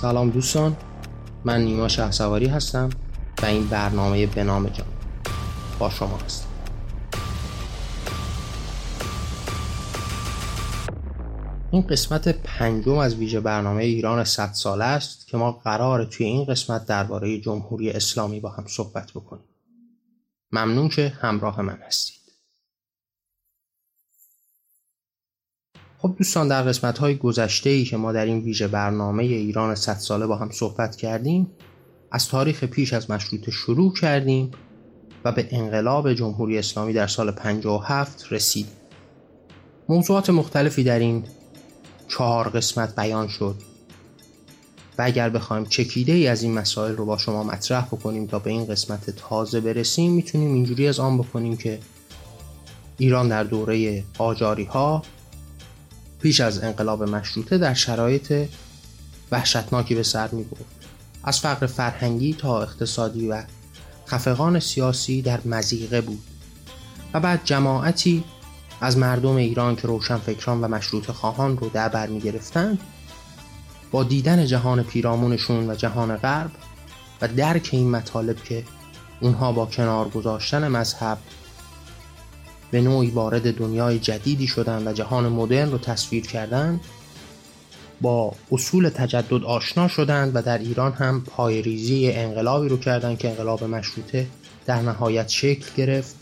سلام دوستان من نیما شهسواری هستم و این برنامه به نام جان با شما هستم. این قسمت پنجم از ویژه برنامه ایران 100 ساله است که ما قرار توی این قسمت درباره جمهوری اسلامی با هم صحبت بکنیم. ممنون که همراه من هستید. خب دوستان در قسمت های گذشته ای که ما در این ویژه برنامه ایران 100 ساله با هم صحبت کردیم از تاریخ پیش از مشروطه شروع کردیم و به انقلاب جمهوری اسلامی در سال 57 رسید موضوعات مختلفی در این چهار قسمت بیان شد. و اگر بخوایم چکیده ای از این مسائل رو با شما مطرح بکنیم تا به این قسمت تازه برسیم می‌تونیم اینجوری از آن بکنیم که ایران در دوره آجاری ها پیش از انقلاب مشروطه در شرایط وحشتناکی به سر می برد. از فقر فرهنگی تا اقتصادی و خفقان سیاسی در مزیقه بود و بعد جماعتی از مردم ایران که روشن فکران و مشروط خواهان رو در بر می گرفتن با دیدن جهان پیرامونشون و جهان غرب و درک این مطالب که اونها با کنار گذاشتن مذهب به نوعی وارد دنیای جدیدی شدن و جهان مدرن رو تصویر کردن با اصول تجدد آشنا شدند و در ایران هم پایریزی انقلابی رو کردند که انقلاب مشروطه در نهایت شکل گرفت.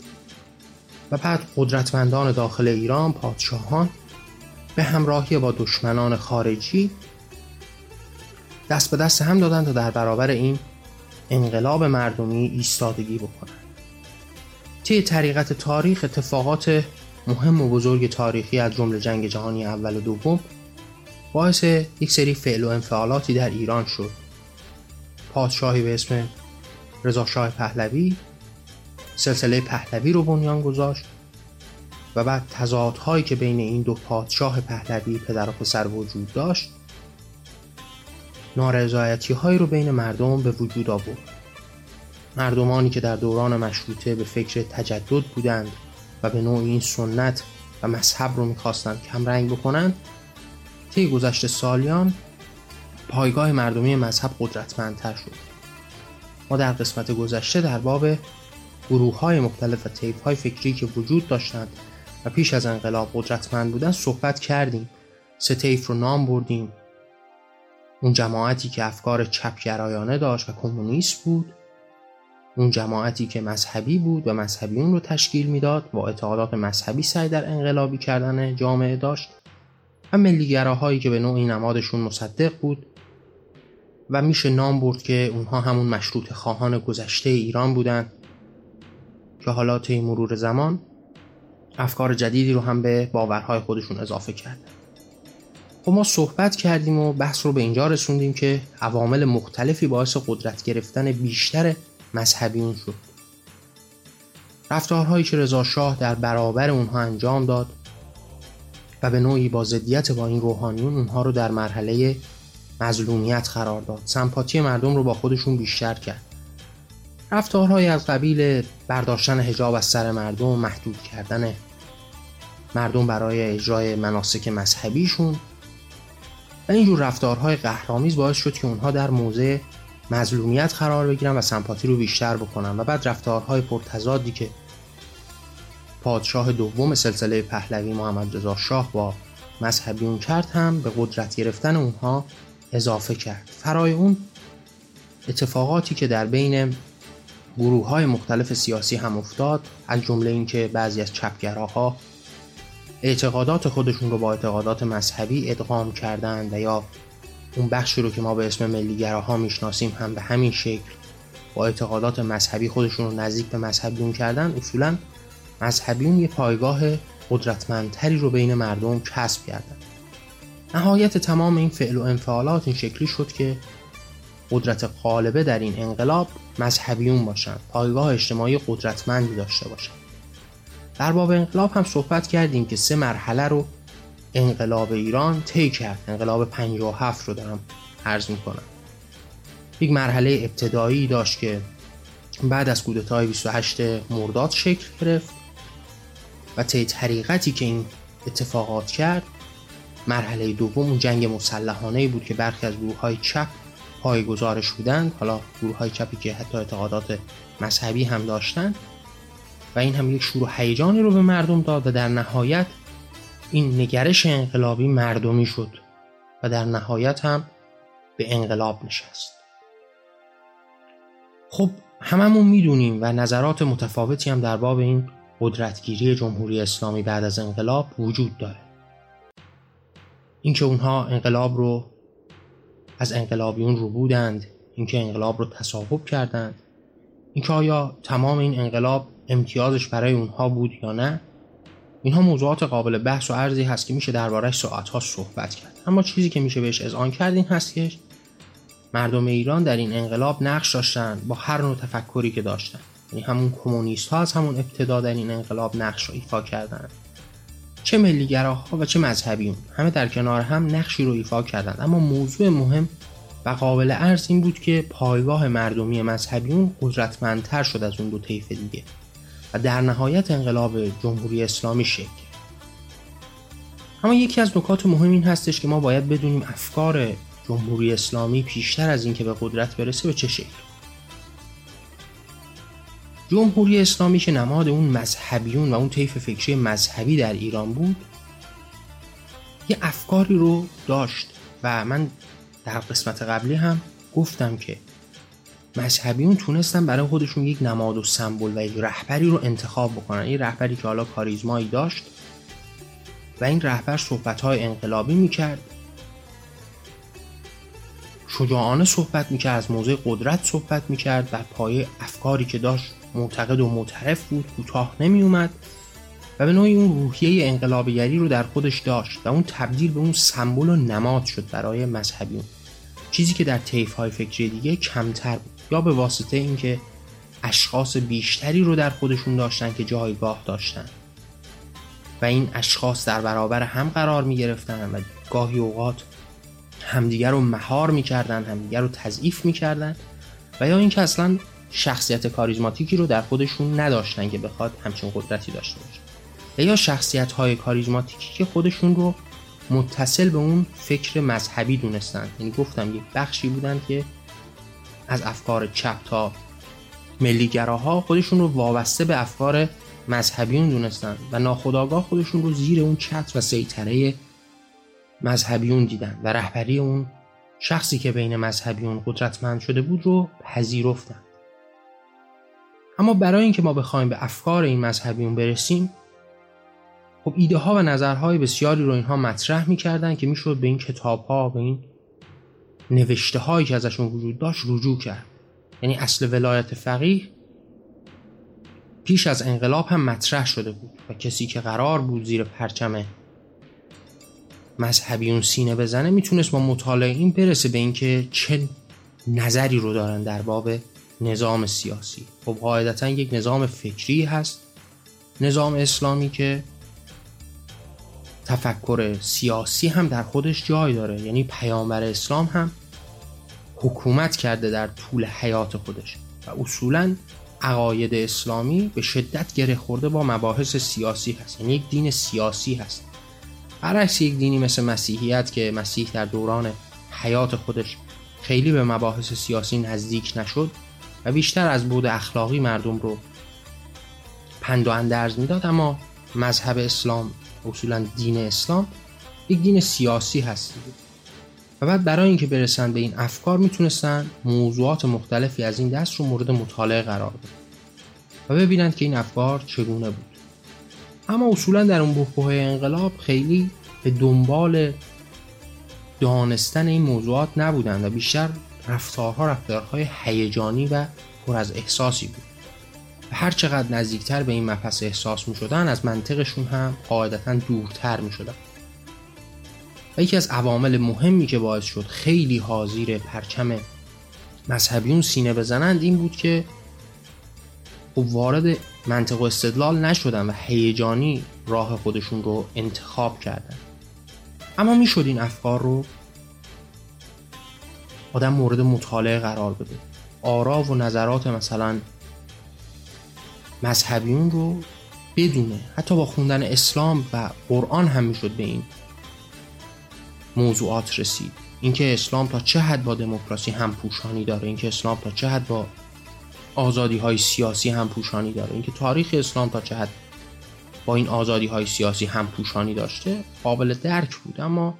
و بعد قدرتمندان داخل ایران پادشاهان به همراهی با دشمنان خارجی دست به دست هم دادند تا در برابر این انقلاب مردمی ایستادگی بکنند طی طریقت تاریخ اتفاقات مهم و بزرگ تاریخی از جمله جنگ جهانی اول و دوم باعث یک سری فعل و انفعالاتی در ایران شد. پادشاهی به اسم رضا شاه پهلوی سلسله پهلوی رو بنیان گذاشت و بعد تضادهایی که بین این دو پادشاه پهلوی پدر و پسر وجود داشت نارضایتی هایی رو بین مردم به وجود آورد. مردمانی که در دوران مشروطه به فکر تجدد بودند و به نوع این سنت و مذهب رو می‌خواستند کمرنگ بکنند طی گذشته سالیان پایگاه مردمی مذهب قدرتمندتر شد. ما در قسمت گذشته در باب گروه های مختلف و تیف های فکری که وجود داشتند و پیش از انقلاب قدرتمند بودن صحبت کردیم. سه تیف رو نام بردیم. اون جماعتی که افکار چپگرایانه داشت و کمونیست بود اون جماعتی که مذهبی بود و مذهبیون رو تشکیل می‌داد با اعتقادات مذهبی سعی در انقلابی کردن جامعه داشت. و ملیگراهایی که به نوعی نمادشون مصدق بود و میشه نام برد که اونها همون مشروط خواهان گذشته ایران بودند که حالا طی مرور زمان افکار جدیدی رو هم به باورهای خودشون اضافه کردن خب ما صحبت کردیم و بحث رو به اینجا رسوندیم که عوامل مختلفی باعث قدرت گرفتن بیشتر مذهبیون شد. رفتارهایی که رضا شاه در برابر اونها انجام داد و به نوعی با ضدیت با این روحانیون اونها رو در مرحله مظلومیت قرار داد. سمپاتی مردم رو با خودشون بیشتر کرد. رفتارهایی از قبیل برداشتن هجاب از سر مردم محدود کردن مردم برای اجرای مناسک مذهبیشون و اینجور رفتارهای قهرامیز باعث شد که اونها در موضع مظلومیت قرار بگیرن و سمپاتی رو بیشتر بکنن و بعد رفتارهای پرتضادی که پادشاه دوم سلسله پهلوی محمد رضا شاه با مذهبیون کرد هم به قدرت گرفتن اونها اضافه کرد. فرای اون اتفاقاتی که در بین گروه های مختلف سیاسی هم افتاد از جمله اینکه بعضی از چپگراها اعتقادات خودشون رو با اعتقادات مذهبی ادغام کردند و یا اون بخشی رو که ما به اسم ملیگراها می‌شناسیم هم به همین شکل با اعتقادات مذهبی خودشون رو نزدیک به مذهبیون کردن اصولا مذهبیون یه پایگاه قدرتمندتری رو بین مردم کسب کردن. نهایت تمام این فعل و انفعالات این شکلی شد که قدرت غالبه در این انقلاب مذهبیون باشند پایگاه اجتماعی قدرتمندی داشته باشند در باب انقلاب هم صحبت کردیم که سه مرحله رو انقلاب ایران طی کرد. انقلاب 57 رو دارم عرض می‌کنم. یک مرحله ابتدایی داشت که بعد از کودتای 28 مرداد شکل گرفت و طی طریقتی که این اتفاقات کرد مرحله دوم جنگ مسلحانه بود که برخی از گروه های چپ پایگزارش بودند. حالا گروه های چپی که حتی اعتقادات مذهبی هم داشتند. و این هم یک شور و هیجانی رو به مردم داد و در نهایت این نگرش انقلابی مردمی شد و در نهایت هم به انقلاب نشست. خب هممون می‌دونیم و نظرات متفاوتی هم در باب این قدرتگیری جمهوری اسلامی بعد از انقلاب وجود داره. اینکه اونها انقلاب رو از انقلابیون رو بودند اینکه انقلاب رو تصاحب کردند اینکه آیا تمام این انقلاب امتیازش برای اونها بود یا نه اینها موضوعات قابل بحث و عرضی هست که میشه دربارهش ساعتها صحبت کرد. اما چیزی که میشه بهش اذعان کرد این هست که مردم ایران در این انقلاب نقش داشتن با هر نوع تفکری که داشتن. یعنی همون کمونیست ها از همون ابتدا در این انقلاب نقش رو ایفا کردند چه ملیگراها و چه مذهبیون همه در کنار هم نقشی رو ایفا کردند اما موضوع مهم و قابل عرض این بود که پایگاه مردمی مذهبیون قدرتمندتر شد از اون دو طیف دیگه. و در نهایت انقلاب جمهوری اسلامی شکل اما یکی از نکات مهم این هستش که ما باید بدونیم افکار جمهوری اسلامی پیشتر از اینکه به قدرت برسه به چه شکل. جمهوری اسلامی که نماد اون مذهبیون و اون طیف فکری مذهبی در ایران بود یه افکاری رو داشت و من در قسمت قبلی هم گفتم که مذهبیون تونستن برای خودشون یک نماد و سمبل و یک رهبری رو انتخاب بکنن. این رهبری که حالا کاریزمایی داشت و این رهبر صحبت‌های انقلابی می‌کرد. شجاعانه صحبت می‌کرد از موضوع قدرت صحبت می‌کرد بر پایه افکاری که داشت معتقد و معترف بود کوتاه نمیومد و به نوعی اون روحیه انقلابیگری رو در خودش داشت و اون تبدیل به اون سمبل و نماد شد برای مذهبیون. چیزی که در طیف های فکری دیگه کمتر بود. یا به واسطه اینکه اشخاص بیشتری رو در خودشون داشتن که جایگاه داشتن. و این اشخاص در برابر هم قرار می گرفتن و گاهی اوقات همدیگر رو مهار می‌کردن همدیگر رو تضعیف می‌کردن و یا اینکه اصلا شخصیت کاریزماتیکی رو در خودشون نداشتن که بخواد همچین قدرتی داشته باشه. و یا شخصیت های کاریزماتیکی که خودشون رو متصل به اون فکر مذهبی دونستن. یعنی گفتم یک بخشی بودن که از افکار چپ تا ملیگراها خودشون رو وابسته به افکار مذهبیون دونستن و ناخداگاه خودشون رو زیر اون چتر و سیطره مذهبیون دیدن و رهبری اون شخصی که بین مذهبیون قدرتمند شده بود رو پذیرفتن. اما برای اینکه ما بخوایم به افکار این مذهبیون برسیم خب ایده ها و نظرهای بسیاری رو اینها مطرح می‌کردن که می‌شد به این کتاب ها به این نوشته هایی که ازشون وجود داشت رجوع کرد. یعنی اصل ولایت فقیه پیش از انقلاب هم مطرح شده بود و کسی که قرار بود زیر پرچم مذهبیون سینه بزنه می‌تونست با مطالعه این برسه به اینکه چه نظری رو دارن در باب نظام سیاسی. خب قاعدتا یک نظام فکری هست نظام اسلامی که تفکر سیاسی هم در خودش جای داره. یعنی پیامبر اسلام هم حکومت کرده در طول حیات خودش و اصولا عقاید اسلامی به شدت گره خورده با مباحث سیاسی هست. یعنی یک دین سیاسی هست. برعکس یک دینی مثل مسیحیت که مسیح در دوران حیات خودش خیلی به مباحث سیاسی نزدیک نشد و بیشتر از بود اخلاقی مردم رو پند و اندرز می‌داد اما مذهب اسلام اصولا دین اسلام یک دین سیاسی هست. و بعد برای اینکه برسن به این افکار می‌تونستن موضوعات مختلفی از این دست رو مورد مطالعه قرار بدن. و ببینند که این افکار چگونه بود. اما اصولا در اون بحبوه انقلاب خیلی به دنبال دانستن این موضوعات نبودند و بیشتر رفتارها رفتارهای هیجانی و پر از احساسی بود. و هر چقدر نزدیکتر به این مپس احساس می شدن از منطقشون هم قاعدتا دورتر می شدن و یکی از عوامل مهمی که باعث شد خیلی حاضیر پرچم مذهبیون سینه بزنند این بود که خب وارد منطق و استدلال نشدن و هیجانی راه خودشون رو انتخاب کردن. اما می‌شد این افکار رو آدم مورد مطالعه قرار بده. آرا و نظرات مثلا مذهبیون رو بدونه. حتی با خوندن اسلام و قرآن هم می‌شد به این موضوعات رسید. اینکه اسلام تا چه حد با دموکراسی هم پوشانی داره اینکه اسلام تا چه حد با آزادی های سیاسی هم پوشانی داره اینکه تاریخ اسلام تا چه حد با این آزادی های سیاسی هم پوشانی داشته قابل درک بود. اما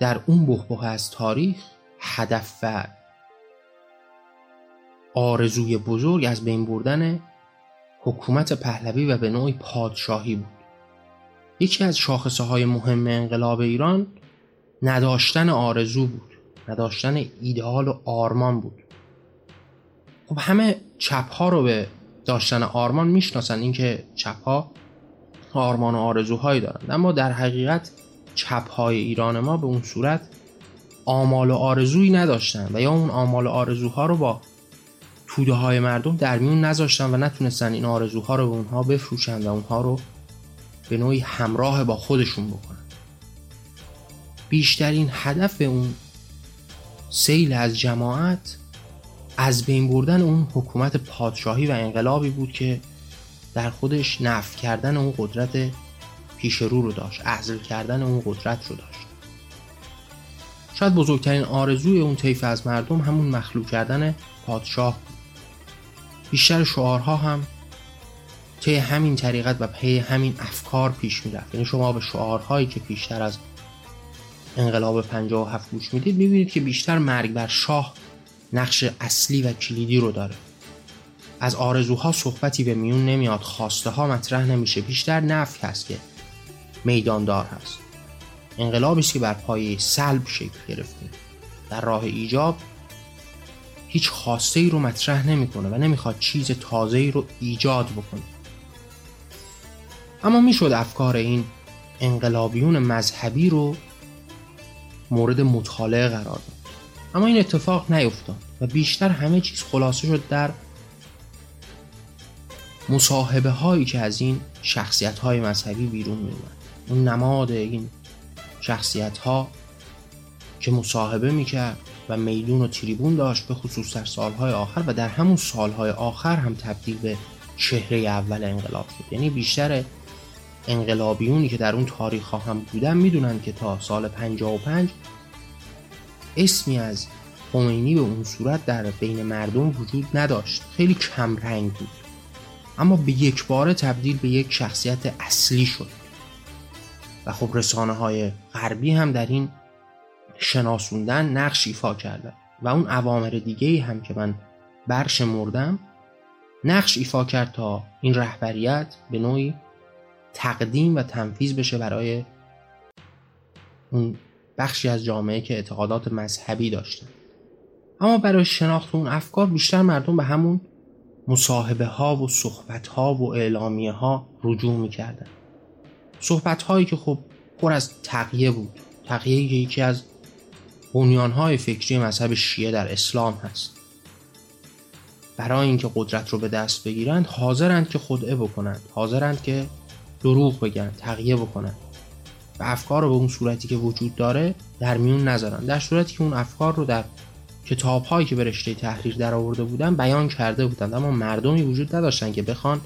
در اون بخبه از تاریخ هدف و آرزوی بزرگ از بین بردن حکومت پهلوی و به نوعی پادشاهی بود. یکی از شاخصه های مهم انقلاب ایران نداشتن آرزو بود نداشتن ایدئال و آرمان بود. خب همه چپ ها رو به داشتن آرمان می‌شناسن اینکه چپ ها آرمان و آرزوهایی دارند. اما در حقیقت چپ های ایران ما به اون صورت آمال و آرزویی نداشتن و یا اون آمال و آرزوها رو با توده های مردم در میون نذاشتن و نتونستن این آرزوها رو به اونها بفروشن و اونها رو به نوعی همراه با خودشون بکنن. بیشترین هدف اون سیل از جماعت از بین بردن اون حکومت پادشاهی و انقلابی بود که در خودش نفع کردن اون قدرت پیش رو رو داشت عزل کردن اون قدرت رو داشت. شاید بزرگترین آرزوی اون طیف از مردم همون مخلوق کردن پادشاه بود. بیشتر شعارها هم طی همین طریقت و پی همین افکار پیش می‌رفت. یعنی شما به شعارهایی که پیشتر از انقلاب 57 گوش می‌دید می‌بینید که بیشتر مرگ بر شاه نقش اصلی و کلیدی رو داره. از آرزوها صحبتی به میون نمیاد خواسته ها مطرح نمیشه. بیشتر نفی هست که میداندار هست. انقلابی است که بر پایه سلب شکل گرفته. در راه ایجاب هیچ خواسته ای رو مطرح نمی‌کنه و نمی‌خواد چیز تازه ای رو ایجاد بکنه. اما می‌شد افکار این انقلابیون مذهبی رو مورد مطالعه قرار داد. اما این اتفاق نیفتاد و بیشتر همه چیز خلاصه شد در مصاحبه هایی که از این شخصیت های مذهبی بیرون می اون نماد این شخصیت ها که مصاحبه می‌کرد و میدون و تریبون داشت به خصوص در سالهای آخر و در همون سالهای آخر هم تبدیل به چهره اول انقلاب شد. یعنی بیشتر انقلابیونی که در اون تاریخ ها هم بودن می‌دونن که تا سال 55 اسمی از خمینی به اون صورت در بین مردم وجود نداشت. خیلی کم رنگ بود. اما به یک بار تبدیل به یک شخصیت اصلی شد. و خب رسانه های غربی هم در این شناسوندن نقش ایفا کردن و اون عوامر دیگه هم که من برش مردم نقش ایفا کرد تا این رهبریت به نوعی تقدیم و تنفیز بشه برای اون بخشی از جامعه که اعتقادات مذهبی داشتن اما برای شناخت اون افکار بیشتر مردم به همون مصاحبه ها و صحبت ها و اعلامیه ها رجوع می‌کردن. صحبت هایی که خب پر از تقیه بود. تقیه یکی از بنیان های فکری مذهب شیعه در اسلام هست. برای اینکه قدرت رو به دست بگیرند حاضرند که خدعه بکنند. حاضرند که دروغ بگن تقیه بکنن. و افکار رو به اون صورتی که وجود داره در میون نذارن. در صورتی که اون افکار رو در کتاب هایی که به رشته تحریر در آورده بودن بیان کرده بودند. اما مردمی وجود نداشتن که بخوان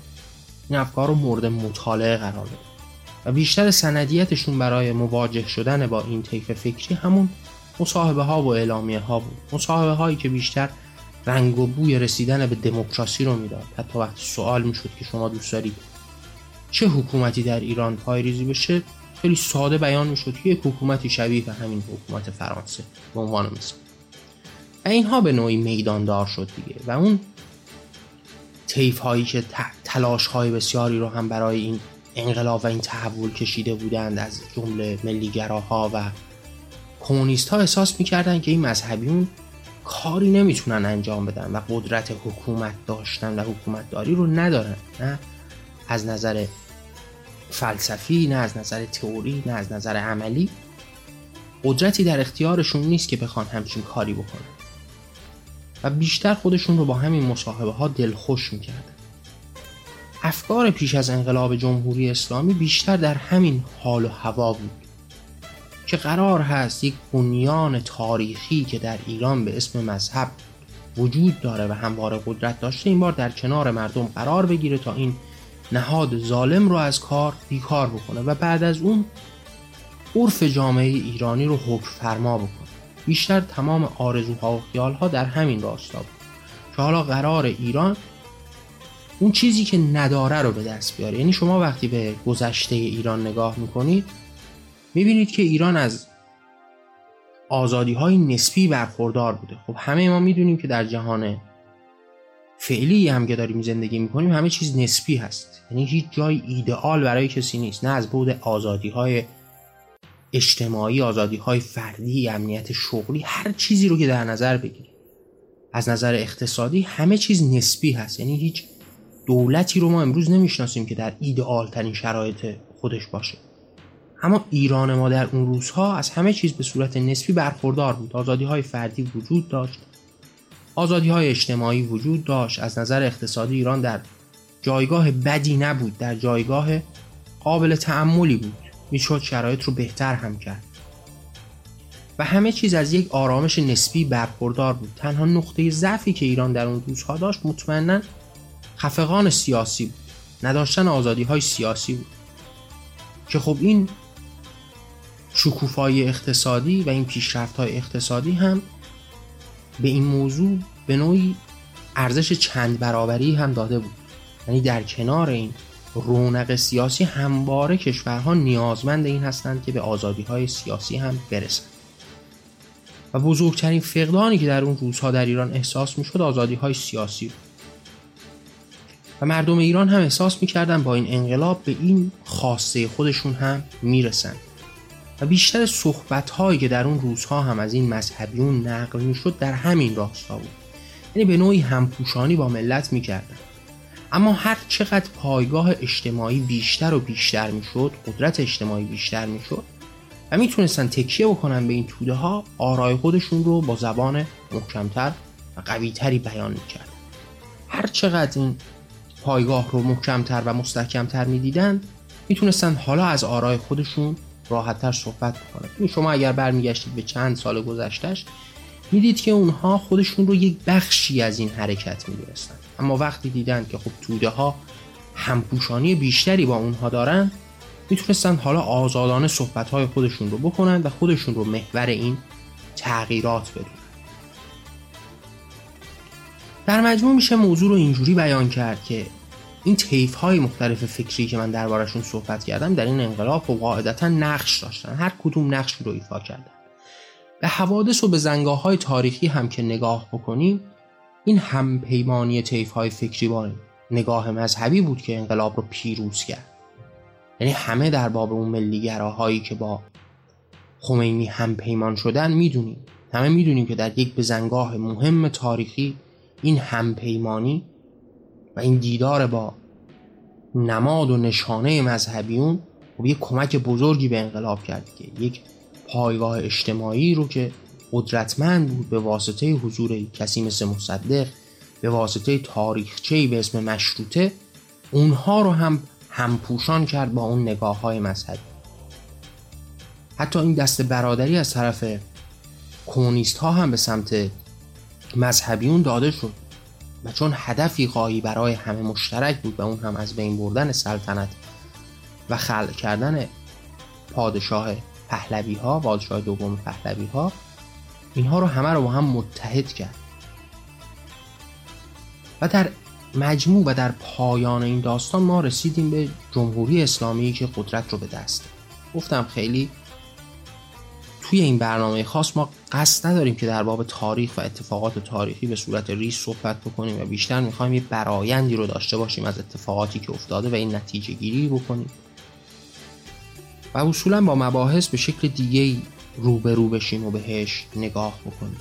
این افکار رو مورد مطالعه قرار بدن. و بیشتر سندیتشون برای مواجه شدن با این طیف فکری همون مصاحبه ها و اعلامیه ها بود. مصاحبه هایی که بیشتر رنگ و بوی رسیدن به دموکراسی رو می‌داد. حتی وقتی سوال می‌شد که شما دوست دارید چه حکومتی در ایران پایریزی بشه خیلی ساده بیان می‌شد که یک حکومتی شبیه به همین حکومت فرانسه به عنوان مثال. و اینها به نوعی میداندار شد دیگه. و اون تیف هایی که تلاش های بسیاری رو هم برای این انقلاب و این تحول کشیده بودند از جمله ملیگراها و کمونیست ها احساس می‌کردن که این مذهبیون کاری نمی‌تونن انجام بدن و قدرت حکومت داشتن و حکومت داری رو ندارن نه؟ از نظر فلسفی نه از نظر تئوری نه از نظر عملی. قدرتی در اختیارشون نیست که بخوان همچین کاری بکنن. و بیشتر خودشون رو با همین مصاحبه ها دلخوش می‌کردن. افکار پیش از انقلاب جمهوری اسلامی بیشتر در همین حال و هوا بود. که قرار هست یک بنیان تاریخی که در ایران به اسم مذهب وجود داره و همواره قدرت داشته این بار در کنار مردم قرار بگیره تا این نهاد ظالم رو از کار بیکار بکنه و بعد از اون عرف جامعه ایرانی رو حکم فرما بکنه. بیشتر تمام آرزوها و خیالها در همین راستا بود که حالا قرار ایران اون چیزی که نداره رو به دست بیاره. یعنی شما وقتی به گذشته ایران نگاه می‌کنید می‌بینید که ایران از آزادی های نسبی برخوردار بوده. خب همه ما می‌دونیم که در جهان فعلی هم که داریم زندگی می‌کنیم همه چیز نسبی هست. یعنی هیچ جای ایدئال برای کسی نیست. نه از بود آزادی های اجتماعی آزادی های فردی امنیت شغلی هر چیزی رو که در نظر بگیریم. از نظر اقتصادی همه چیز نسبی هست. یعنی هیچ دولتی رو ما امروز نمی‌شناسیم که در ایدئال ترین شرایط خودش باشه. اما ایران ما در اون روزها از همه چیز به صورت نسبی برخوردار بود. آزادی های فردی وجود داشت. آزادی های اجتماعی وجود داشت. از نظر اقتصادی ایران در جایگاه بدی نبود. در جایگاه قابل تعملی بود. می‌شد شرایط رو بهتر هم کرد. و همه چیز از یک آرامش نسبی برخوردار بود. تنها نقطه ضعفی که ایران در اون روزها داشت مطمئنا خفقان سیاسی بود. نداشتن آزادی های سیاسی بود. که خب این شکوفای اقتصادی و این پیشرفت های اقتصادی هم به این موضوع به نوعی ارزش چند برابری هم داده بود. یعنی در کنار این رونق سیاسی همواره کشورها نیازمند این هستند که به آزادی های سیاسی هم برسند. و بزرگترین فقدانی که در اون روزها در ایران احساس می شد آزادی های سیاسی بود. و مردم ایران هم احساس می‌کردن با این انقلاب به این خاصه خودشون هم می‌رسن و بیشتر صحبت هایی که در اون روزها هم از این مذهبیون نقل می‌شد در همین راستا بود. یعنی به نوعی همپوشانی با ملت می‌کردن. اما هر چقدر پایگاه اجتماعی بیشتر و بیشتر می‌شد قدرت اجتماعی بیشتر می‌شد و می‌تونستن تکیه بکنن به این توده ها آرای خودشون رو با زبان محکمتر و قویتری بیان می‌کرد هر چقدر این پایگاه رو محکمتر و مستحکمتر می‌دیدند می‌تونستن حالا از آرای خودشون راحتتر صحبت بکنن یعنی شما اگر برمیگشتید به چند سال گذشتهش می‌دید که اونها خودشون رو یک بخشی از این حرکت می‌دونستن. اما وقتی دیدن که خب توده ها همپوشانی بیشتری با اونها دارن می‌تونستن حالا آزادانه صحبت های خودشون رو بکنن و خودشون رو محور این تغییرات بدونن. در مجموع میشه موضوع رو اینجوری بیان کرد که این تیف های مختلف فکری که من دربارشون صحبت کردم در این انقلاب و قاعدتا نقش داشتن. هر کدوم نقش رو ایفا کردن. به حوادث و به زنگاه های تاریخی هم که نگاه بکنیم این همپیمانی تیف های فکری با نگاه مذهبی بود که انقلاب رو پیروز کرد. یعنی همه در باب اون ملیگراهایی که با خمینی همپیمان شدن می‌دونیم. همه می‌دونیم که در یک بزنگاه مهم تاریخی این همپیمانی و این دیدار با نماد و نشانه مذهبیون خب یک کمک بزرگی به انقلاب کرد که یک پایگاه اجتماعی رو که قدرتمند بود به واسطه حضور کسی مثل مصدق به واسطه تاریخچه‌ای به اسم مشروطه اونها رو هم همپوشان کرد با اون نگاه های مذهبی. حتی این دست برادری از طرف کمونیست ها هم به سمت مذهبیون داده شد. و چون هدفی قایی برای همه مشترک بود و اون هم از بین بردن سلطنت و خلق کردن پادشاه پهلوی ها پادشاه دوم پهلوی ها اینها رو همه رو با هم متحد کرد. و در مجموع و در پایان این داستان ما رسیدیم به جمهوری اسلامی که قدرت رو به دست گفتم خیلی توی این برنامه خاص ما قصد نداریم که در باب تاریخ و اتفاقات تاریخی به صورت ریز صحبت بکنیم و بیشتر می‌خوایم یه برایندی رو داشته باشیم از اتفاقاتی که افتاده و این نتیجه گیری بکنیم. و اصولا با مباحث به شکل دیگه روبرو بشیم و بهش نگاه بکنیم.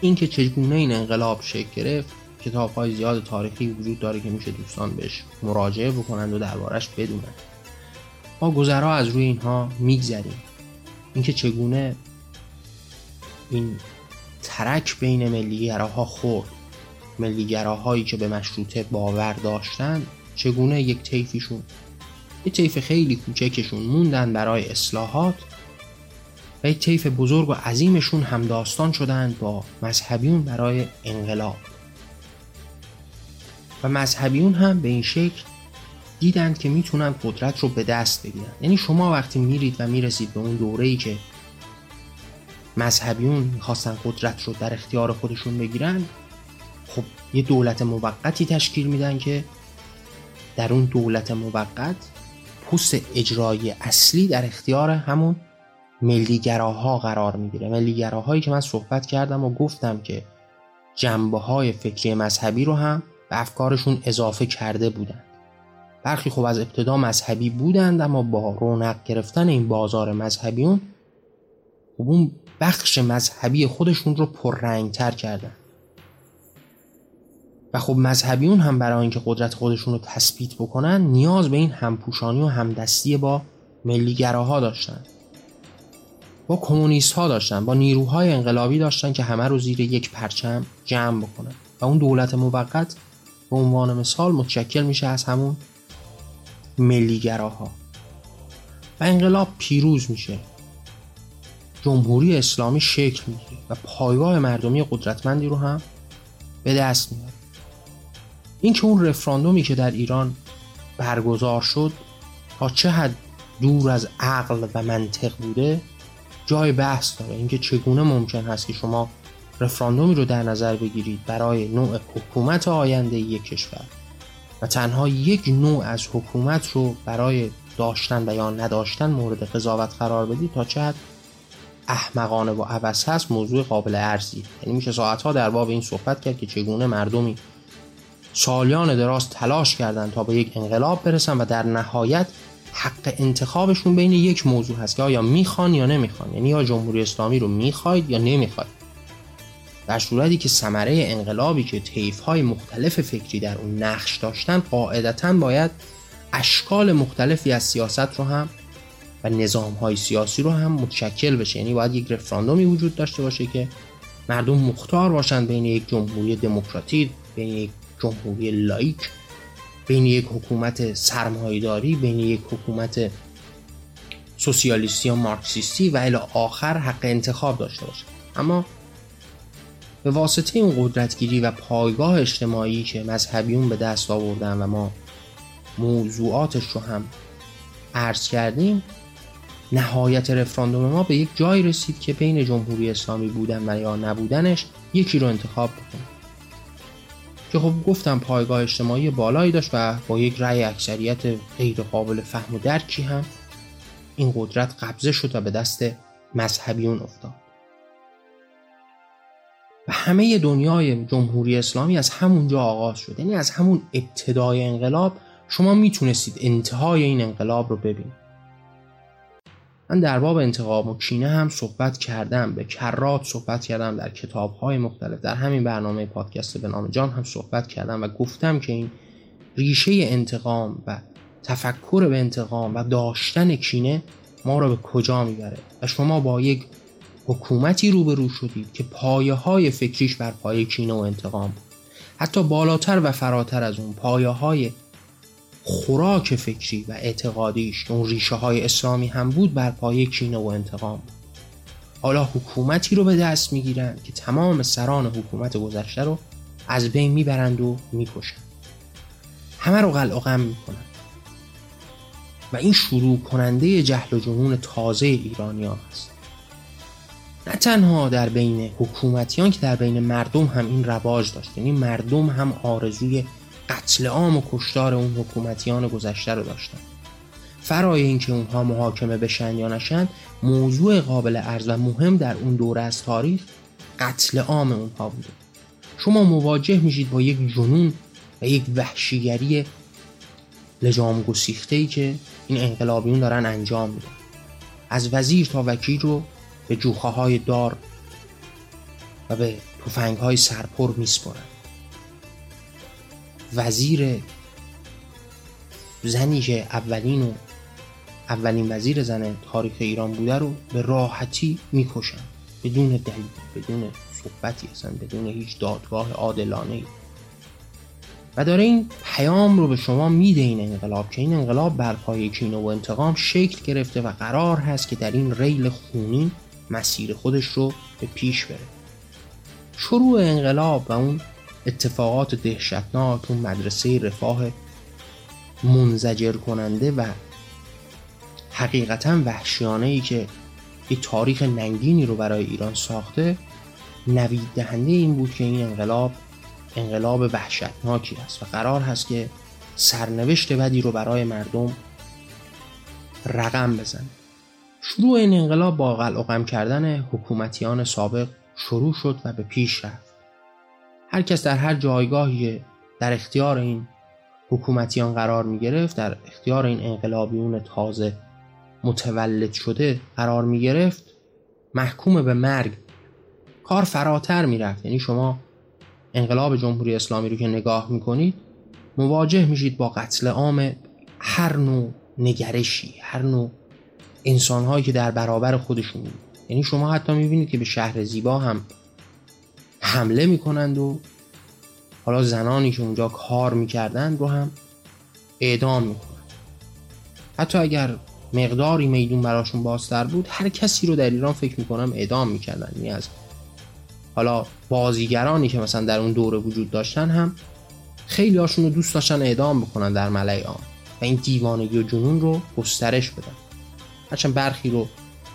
اینکه چگونه این انقلاب شکل گرفت کتاب های زیاد تاریخی وجود داره که میشه دوستان بهش مراجعه بکنند و دربارش بدونند. ما گذرا از روی اینها میگذریم. اینکه چگونه این ترک بین ملیگراها خورد. ملیگراهایی که به مشروطه باور داشتن چگونه یک طیفیشون یه طیف خیلی کوچکشون موندن برای اصلاحات و یک طیف بزرگ و عظیمشون هم داستان شدند با مذهبیون برای انقلاب. و مذهبیون هم به این شکل دیدند که می‌تونن قدرت رو به دست بگیرن. یعنی شما وقتی میرید و می‌رسید به اون دوره ای که مذهبیون می‌خواستن قدرت رو در اختیار خودشون بگیرن خب یه دولت موقتی تشکیل میدن که در اون دولت موقت پوست اجرایی اصلی در اختیار همون ملیگراها قرار می‌گیره. ملیگراهایی که من صحبت کردم و گفتم که جنبه های فکری مذهبی رو هم به افکارشون اضافه کرده بودند برخی خب از ابتدا مذهبی بودند اما با رونق گرفتن این بازار مذهبیون خب اون بخش مذهبی خودشون رو پررنگتر کردن. و خب مذهبیون هم برای اینکه قدرت خودشون رو تثبیت بکنن نیاز به این همپوشانی و همدستی با ملیگراها داشتن. با کمونیست ها داشتن با نیروهای انقلابی داشتن که همه رو زیر یک پرچم جمع بکنن. و اون دولت موقت به عنوان مثال متشکل میشه از همون ملیگراها. و انقلاب پیروز میشه. جمهوری اسلامی شکل می‌گیره و پایگاه مردمی قدرتمندی رو هم به دست میاره. این که اون رفراندومی که در ایران برگزار شد تا چه حد دور از عقل و منطق بوده جای بحث داره. اینکه چگونه ممکن هست که شما رفراندومی رو در نظر بگیرید برای نوع حکومت آینده یک کشور. تنها یک نوع از حکومت رو برای داشتن و یا نداشتن مورد قضاوت قرار بدید تا چه حد احمقانه و عوض هست موضوع قابل ارزی یعنی میشه ساعتها در باب این صحبت کرد که چگونه مردمی سالیان دراز تلاش کردند تا به یک انقلاب برسن و در نهایت حق انتخابشون بین یک موضوع هست که آیا می‌خوان یا نمی‌خوان. یعنی یا جمهوری اسلامی رو می‌خواید یا نمی‌خواید. در صورتی که ثمره انقلابی که طیف های مختلف فکری در اون نقش داشتن قاعدتا باید اشکال مختلفی از سیاست رو هم و نظام های سیاسی رو هم متشکل بشه. یعنی باید یک رفراندومی وجود داشته باشه که مردم مختار باشند بین یک جمهوری دموکراتیک بین یک جمهوری لایک بین یک حکومت سرمایهداری بین یک حکومت سوسیالیستی یا مارکسیستی و الی آخر حق انتخاب داشته باشه. اما به واسطه این قدرتگیری و پایگاه اجتماعی که مذهبیون به دست آوردن و ما موضوعاتش رو هم عرض کردیم نهایت رفراندوم ما به یک جای رسید که بین جمهوری اسلامی بودن و یا نبودنش یکی رو انتخاب بکنیم که خب گفتم پایگاه اجتماعی بالایی داشت و با یک رأی اکثریت غیر قابل فهم و درکی هم این قدرت قبضه شد و به دست مذهبیون افتاد. و همه دنیای جمهوری اسلامی از همونجا آغاز شد. یعنی از همون ابتدای انقلاب شما می‌تونستید انتهای این انقلاب رو ببینید. من در باب انتقام و کینه هم صحبت کردم به کرات صحبت کردم در کتاب های مختلف در همین برنامه پادکست به نام جان هم صحبت کردم و گفتم که این ریشه انتقام و تفکر به انتقام و داشتن کینه ما رو به کجا می‌بره؟ و شما با یک حکومتی روبرو شدید که پایه های فکریش بر پایه کینه و انتقام بود. حتی بالاتر و فراتر از اون پایه های خوراک فکری و اعتقادیش که اون ریشه های اسلامی هم بود بر پایه کینه و انتقام بود. حالا حکومتی رو به دست می‌گیرند که تمام سران حکومت گذشته رو از بین می‌برند و می‌کشند همه رو قلع و غم می‌کنند و این شروع کننده جهل و جنون تازه ایرانی ها هست. نه تنها در بین حکومتیان که در بین مردم هم این رواج داشت. یعنی مردم هم آرزوی قتل عام و کشتار اون حکومتیان گذشته رو داشتن. فرای اینکه اونها محاکمه بشن یا نشن موضوع قابل ارز و مهم در اون دوره از تاریخ قتل عام اونها بوده. شما مواجه میشید با یک جنون و یک وحشیگری لجام گسیخته ای که این انقلابیون دارن انجام میدن. از وزیر تا وکیل رو به جوخه های دار و به توفنگ های سرپر میسپرن وزیر زنی که اولین و اولین وزیر زن تاریخ ایران بوده رو به راحتی می‌کشن بدون دلیل بدون صحبتی اصلا بدون هیچ دادگاه عادلانه و داره این پیام رو به شما میده این انقلاب که این انقلاب بر پای کینه و انتقام شکل گرفته و قرار هست که در این ریل خونی مسیر خودش رو به پیش بره. شروع انقلاب و اون اتفاقات دهشتناک اون مدرسه رفاه منزجر کننده و حقیقتا وحشیانه ای که یک تاریخ ننگینی رو برای ایران ساخته نوید دهنده این بود که این انقلاب انقلاب وحشتناکی است و قرار هست که سرنوشت بدی رو برای مردم رقم بزنه. شروع این انقلاب با قلع کردن حکومتیان سابق شروع شد و به پیش رفت. هر کس در هر جایگاهی در اختیار این حکومتیان قرار می گرفت در اختیار این انقلابیون تازه متولد شده قرار می گرفت محکوم به مرگ. کار فراتر می رفت یعنی شما انقلاب جمهوری اسلامی رو که نگاه می کنید مواجه میشید با قتل عام هر نوع نگرشی هر نوع انسانهایی که در برابر خودشون یعنی شما حتی می‌بینید که به شهر زیبا هم حمله می‌کنند و حالا زنانی که اونجا کار می‌کردن رو هم اعدام می‌کنند. حتی اگر مقداری میدون براشون بازتر بود هر کسی رو در ایران فکر می‌کنم اعدام می‌کردن. یعنی از حالا بازیگرانی که مثلا در اون دوره وجود داشتن هم خیلی هاشون رو دوست داشتن اعدام بکنن در ملعه عام و این دیوانگی و جنون رو گسترش بدن. هرچند برخی رو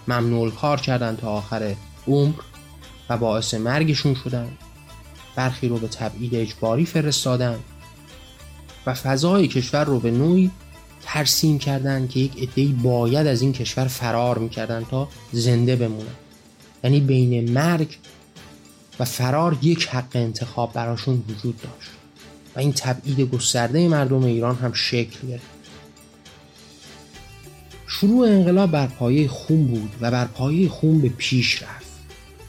ممنوع کار کردن تا آخر عمر و باعث مرگشون شدن. برخی رو به تبعید اجباری فرستادن و فضای کشور رو به نوعی ترسیم کردن که یک عدهای باید از این کشور فرار می‌کردن تا زنده بمونن. یعنی بین مرگ و فرار یک حق انتخاب براشون وجود داشت. و این تبعید گسترده مردم ایران هم شکل گرفت. شروع انقلاب بر پایه خون بود و بر پایه خون به پیش رفت.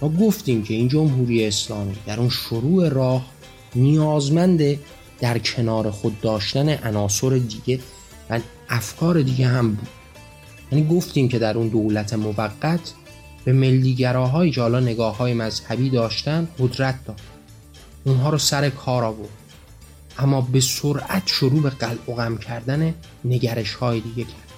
ما گفتیم که این جمهوری اسلامی در اون شروع راه نیازمند در کنار خود داشتن عناصر دیگه و افکار دیگه هم بود. یعنی گفتیم که در اون دولت موقت به ملیگراهایی که حالا نگاه های مذهبی داشتن قدرت داد. اونها رو سر کار آورد. اما به سرعت شروع به قلع و غم کردن نگرش های دیگه کرد.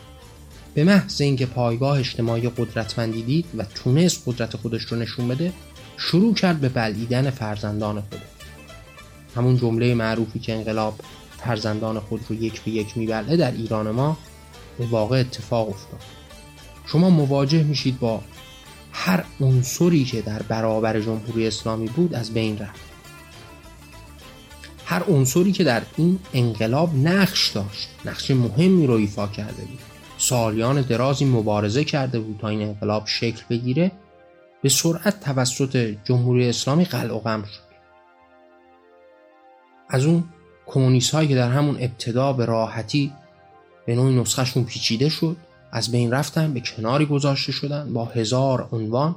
به محض اینکه پایگاه اجتماعی قدرتمندی دید و تونست قدرت خودش رو نشون بده شروع کرد به بلعیدن فرزندان خود. همون جمله معروفی که انقلاب فرزندان خود رو یک به یک میبلعه در ایران ما به واقع اتفاق افتاد. شما مواجه میشید با هر عنصری که در برابر جمهوری اسلامی بود از بین رفت. هر عنصری که در این انقلاب نقش داشت نقش مهمی رو ایفا کرده بود. سالیان درازی مبارزه کرده بود تا این انقلاب شکل بگیره به سرعت توسط جمهوری اسلامی قلع و قم شد. از اون کمونیست هایی که در همون ابتدا به راحتی به نوعی نسخهشون پیچیده شد از بین رفتن به کناری گذاشته شدن با هزار عنوان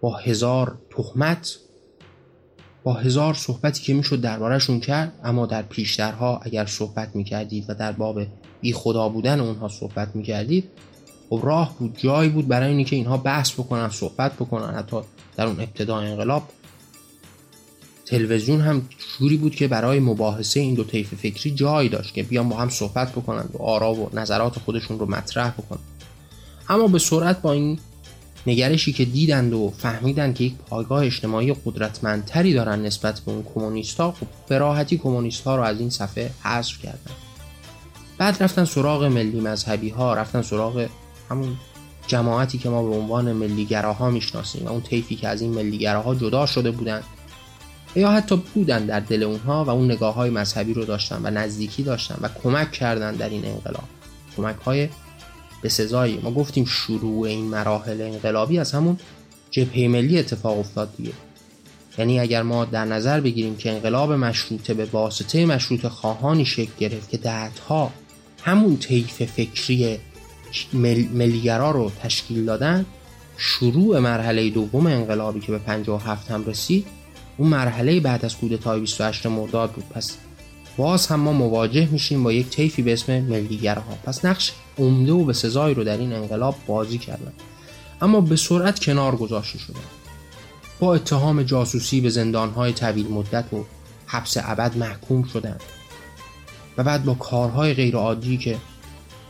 با هزار تهمت با هزار صحبتی که می‌شد دربارهشون کرد اما در پیشترها اگر صحبت می‌کردید و در باب بی خدا بودن اونها صحبت می‌کردید خب راه بود جایی بود برای اینکه اینها بحث بکنن صحبت بکنن. حتی در اون ابتدا انقلاب تلویزیون هم جوری بود که برای مباحثه این دو طیف فکری جایی داشت که بیان با هم صحبت بکنن و آرا و نظرات خودشون رو مطرح بکنن. اما به سرعت با این نگرشی که دیدند و فهمیدند که یک پایگاه اجتماعی قدرتمندتری دارن نسبت به اون کمونیستا خب به راحتی کمونیستا رو از این صفحه حذف کردن. بعد رفتن سراغ ملی مذهبی ها رفتن سراغ همون جماعتی که ما به عنوان ملیگراها می‌شناسیم و اون طیفی که از این ملیگراها جدا شده بودند یا حتی بودن در دل اونها و اون نگاه های مذهبی رو داشتن و نزدیکی داشتن و کمک کردن در این انقلاب. کمک های به سزایی. ما گفتیم شروع این مراحل انقلابی از همون جبهه ملی اتفاق افتاد دیگه. یعنی اگر ما در نظر بگیریم که انقلاب مشروطه به واسطه مشروط خواهانی شکل گرفت که دهتها همون طیف فکری مل... ملیگرا رو تشکیل دادن شروع مرحله دوم انقلابی که به 57 هم رسید اون مرحله بعد از کودتای 28 مرداد بود. پس باز هم ما مواجه میشیم با یک طیفی به اسم ملیگرها. پس نقش عمده و به سزایی رو در این انقلاب بازی کردن. اما به سرعت کنار گذاشته شدن. با اتهام جاسوسی به زندانهای طویل مدت و حبس ابد محکوم شدند بعد با کارهای غیرعادی که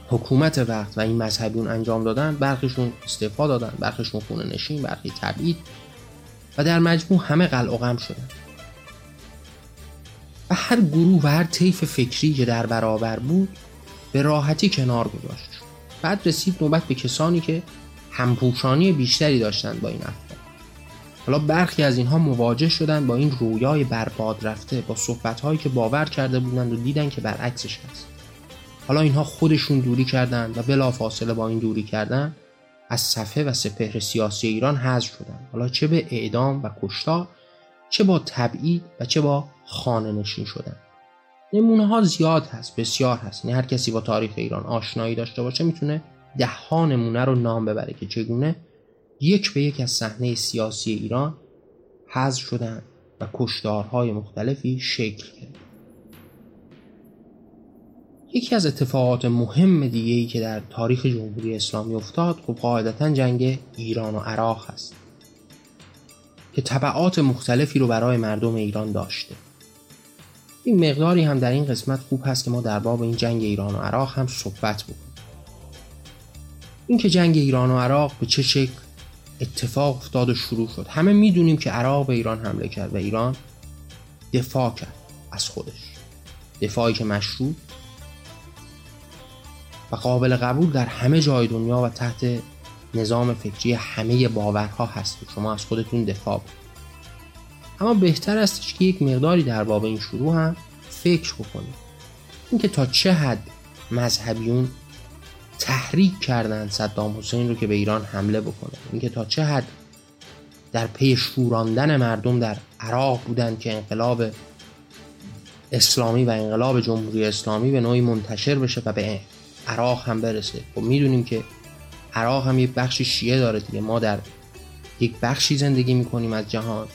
حکومت وقت و این مذهبیون انجام دادن برخیشون استعفا دادن برخیشون خونه نشین برخی تبعید و در مجموع همه قلع و غم شدن. و هر گروه و هر طیف فکری که در برابر بود به راحتی کنار گذاشت. بعد رسید نوبت به کسانی که همپوشانی بیشتری داشتند با این افکار حالا برخی از اینها مواجه شدند با این رویای برباد رفته با صحبتهایی که باور کرده بودند و دیدن که برعکسش هست. حالا اینها خودشون دوری کردند و بلا فاصله با این دوری کردن از صفحه و سپهر سیاسی ایران حذف شدند حالا چه به اعدام و کشتار چه با تبعید و چه با خانه نشین شدن. نمونه ها زیاد هست بسیار هست. نه هر کسی با تاریخ ایران آشنایی داشته باشه می‌تونه ده ها نمونه رو نام ببره که چگونه یک به یک از صحنه سیاسی ایران حذف شدن و کشتارهای مختلفی شکل گرفت. یکی از اتفاقات مهم دیگه که در تاریخ جمهوری اسلامی افتاد خب قاعدتا جنگ ایران و عراق هست که طبعات مختلفی رو برای مردم ایران داشته. این مقداری هم در این قسمت خوب هست که ما در باب این جنگ ایران و عراق هم صحبت بکنیم. اینکه جنگ ایران و عراق به چه شکل اتفاق افتاد و شروع شد. همه می‌دونیم که عراق به ایران حمله کرد و ایران دفاع کرد از خودش. دفاعی که مشروع و قابل قبول در همه جای دنیا و تحت نظام فکری همه باورها هست و شما از خودتون دفاع اما بهتر استش که یک مقداری در باب این شروع هم فکر بکنید. اینکه تا چه حد مذهبیون تحریک کردن صدام حسین رو که به ایران حمله بکنه. اینکه تا چه حد در پی شوراندن مردم در عراق بودند که انقلاب اسلامی و انقلاب جمهوری اسلامی به نوعی منتشر بشه و به عراق هم برسه. خب می‌دونیم که عراق هم یک بخشی شیعه داره دیگه. ما در یک بخشی زندگی می‌کنیم از جهان.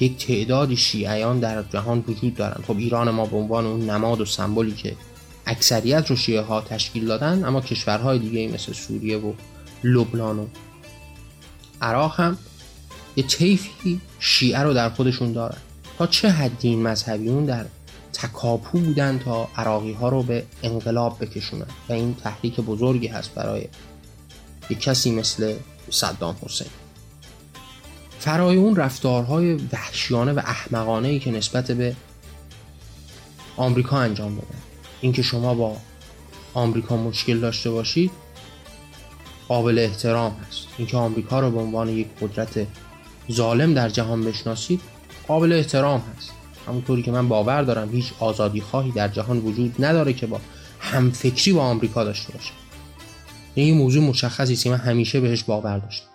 یک تعدادی شیعیان در جهان وجود دارن. خب ایران ما به عنوان اون نماد و سمبولی که اکثریت رو شیعه ها تشکیل دادن اما کشورهای دیگه مثل سوریه و لبنان و عراق هم یه طیفی شیعه رو در خودشون دارن. تا چه حدی این مذهبیون در تکاپو بودن تا عراقی ها رو به انقلاب بکشونن؟ و این تحریک بزرگی هست برای یک کسی مثل صدام حسین. فرای اون رفتارهای وحشیانه و احمقانه ای که نسبت به آمریکا انجام دادن. اینکه شما با آمریکا مشکل داشته باشید قابل احترام هست. اینکه آمریکا رو به عنوان یک قدرت ظالم در جهان بشناسید قابل احترام هست. همونطوری که من باور دارم هیچ آزادی خواهی در جهان وجود نداره که با همفکری با آمریکا داشته باشه. این موضوع مشخصی است که من همیشه بهش باور داشتم.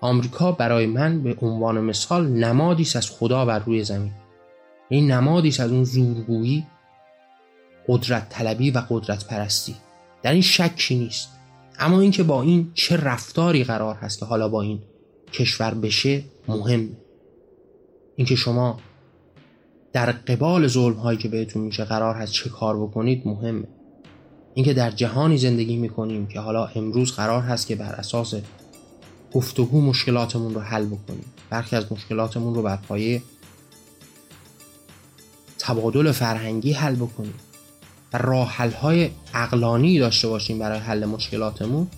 آمریکا برای من به عنوان مثال نمادی از خدا بر روی زمین. این نمادی از اون زورگویی قدرت طلبی و قدرت پرستی در این شکی نیست. اما اینکه با این چه رفتاری قرار هست که حالا با این کشور بشه مهم. اینکه شما در قبال ظلم هایی که بهتون میشه قرار هست چه کار بکنید مهمه اینکه در جهانی زندگی می‌کنیم که حالا امروز قرار هست که بر اساس گفتگو مشکلاتمون رو حل بکنیم. برخی از مشکلاتمون رو بر پایه تبادل فرهنگی حل بکنیم. و راه حل های اقلانی داشته باشیم برای حل مشکلاتمون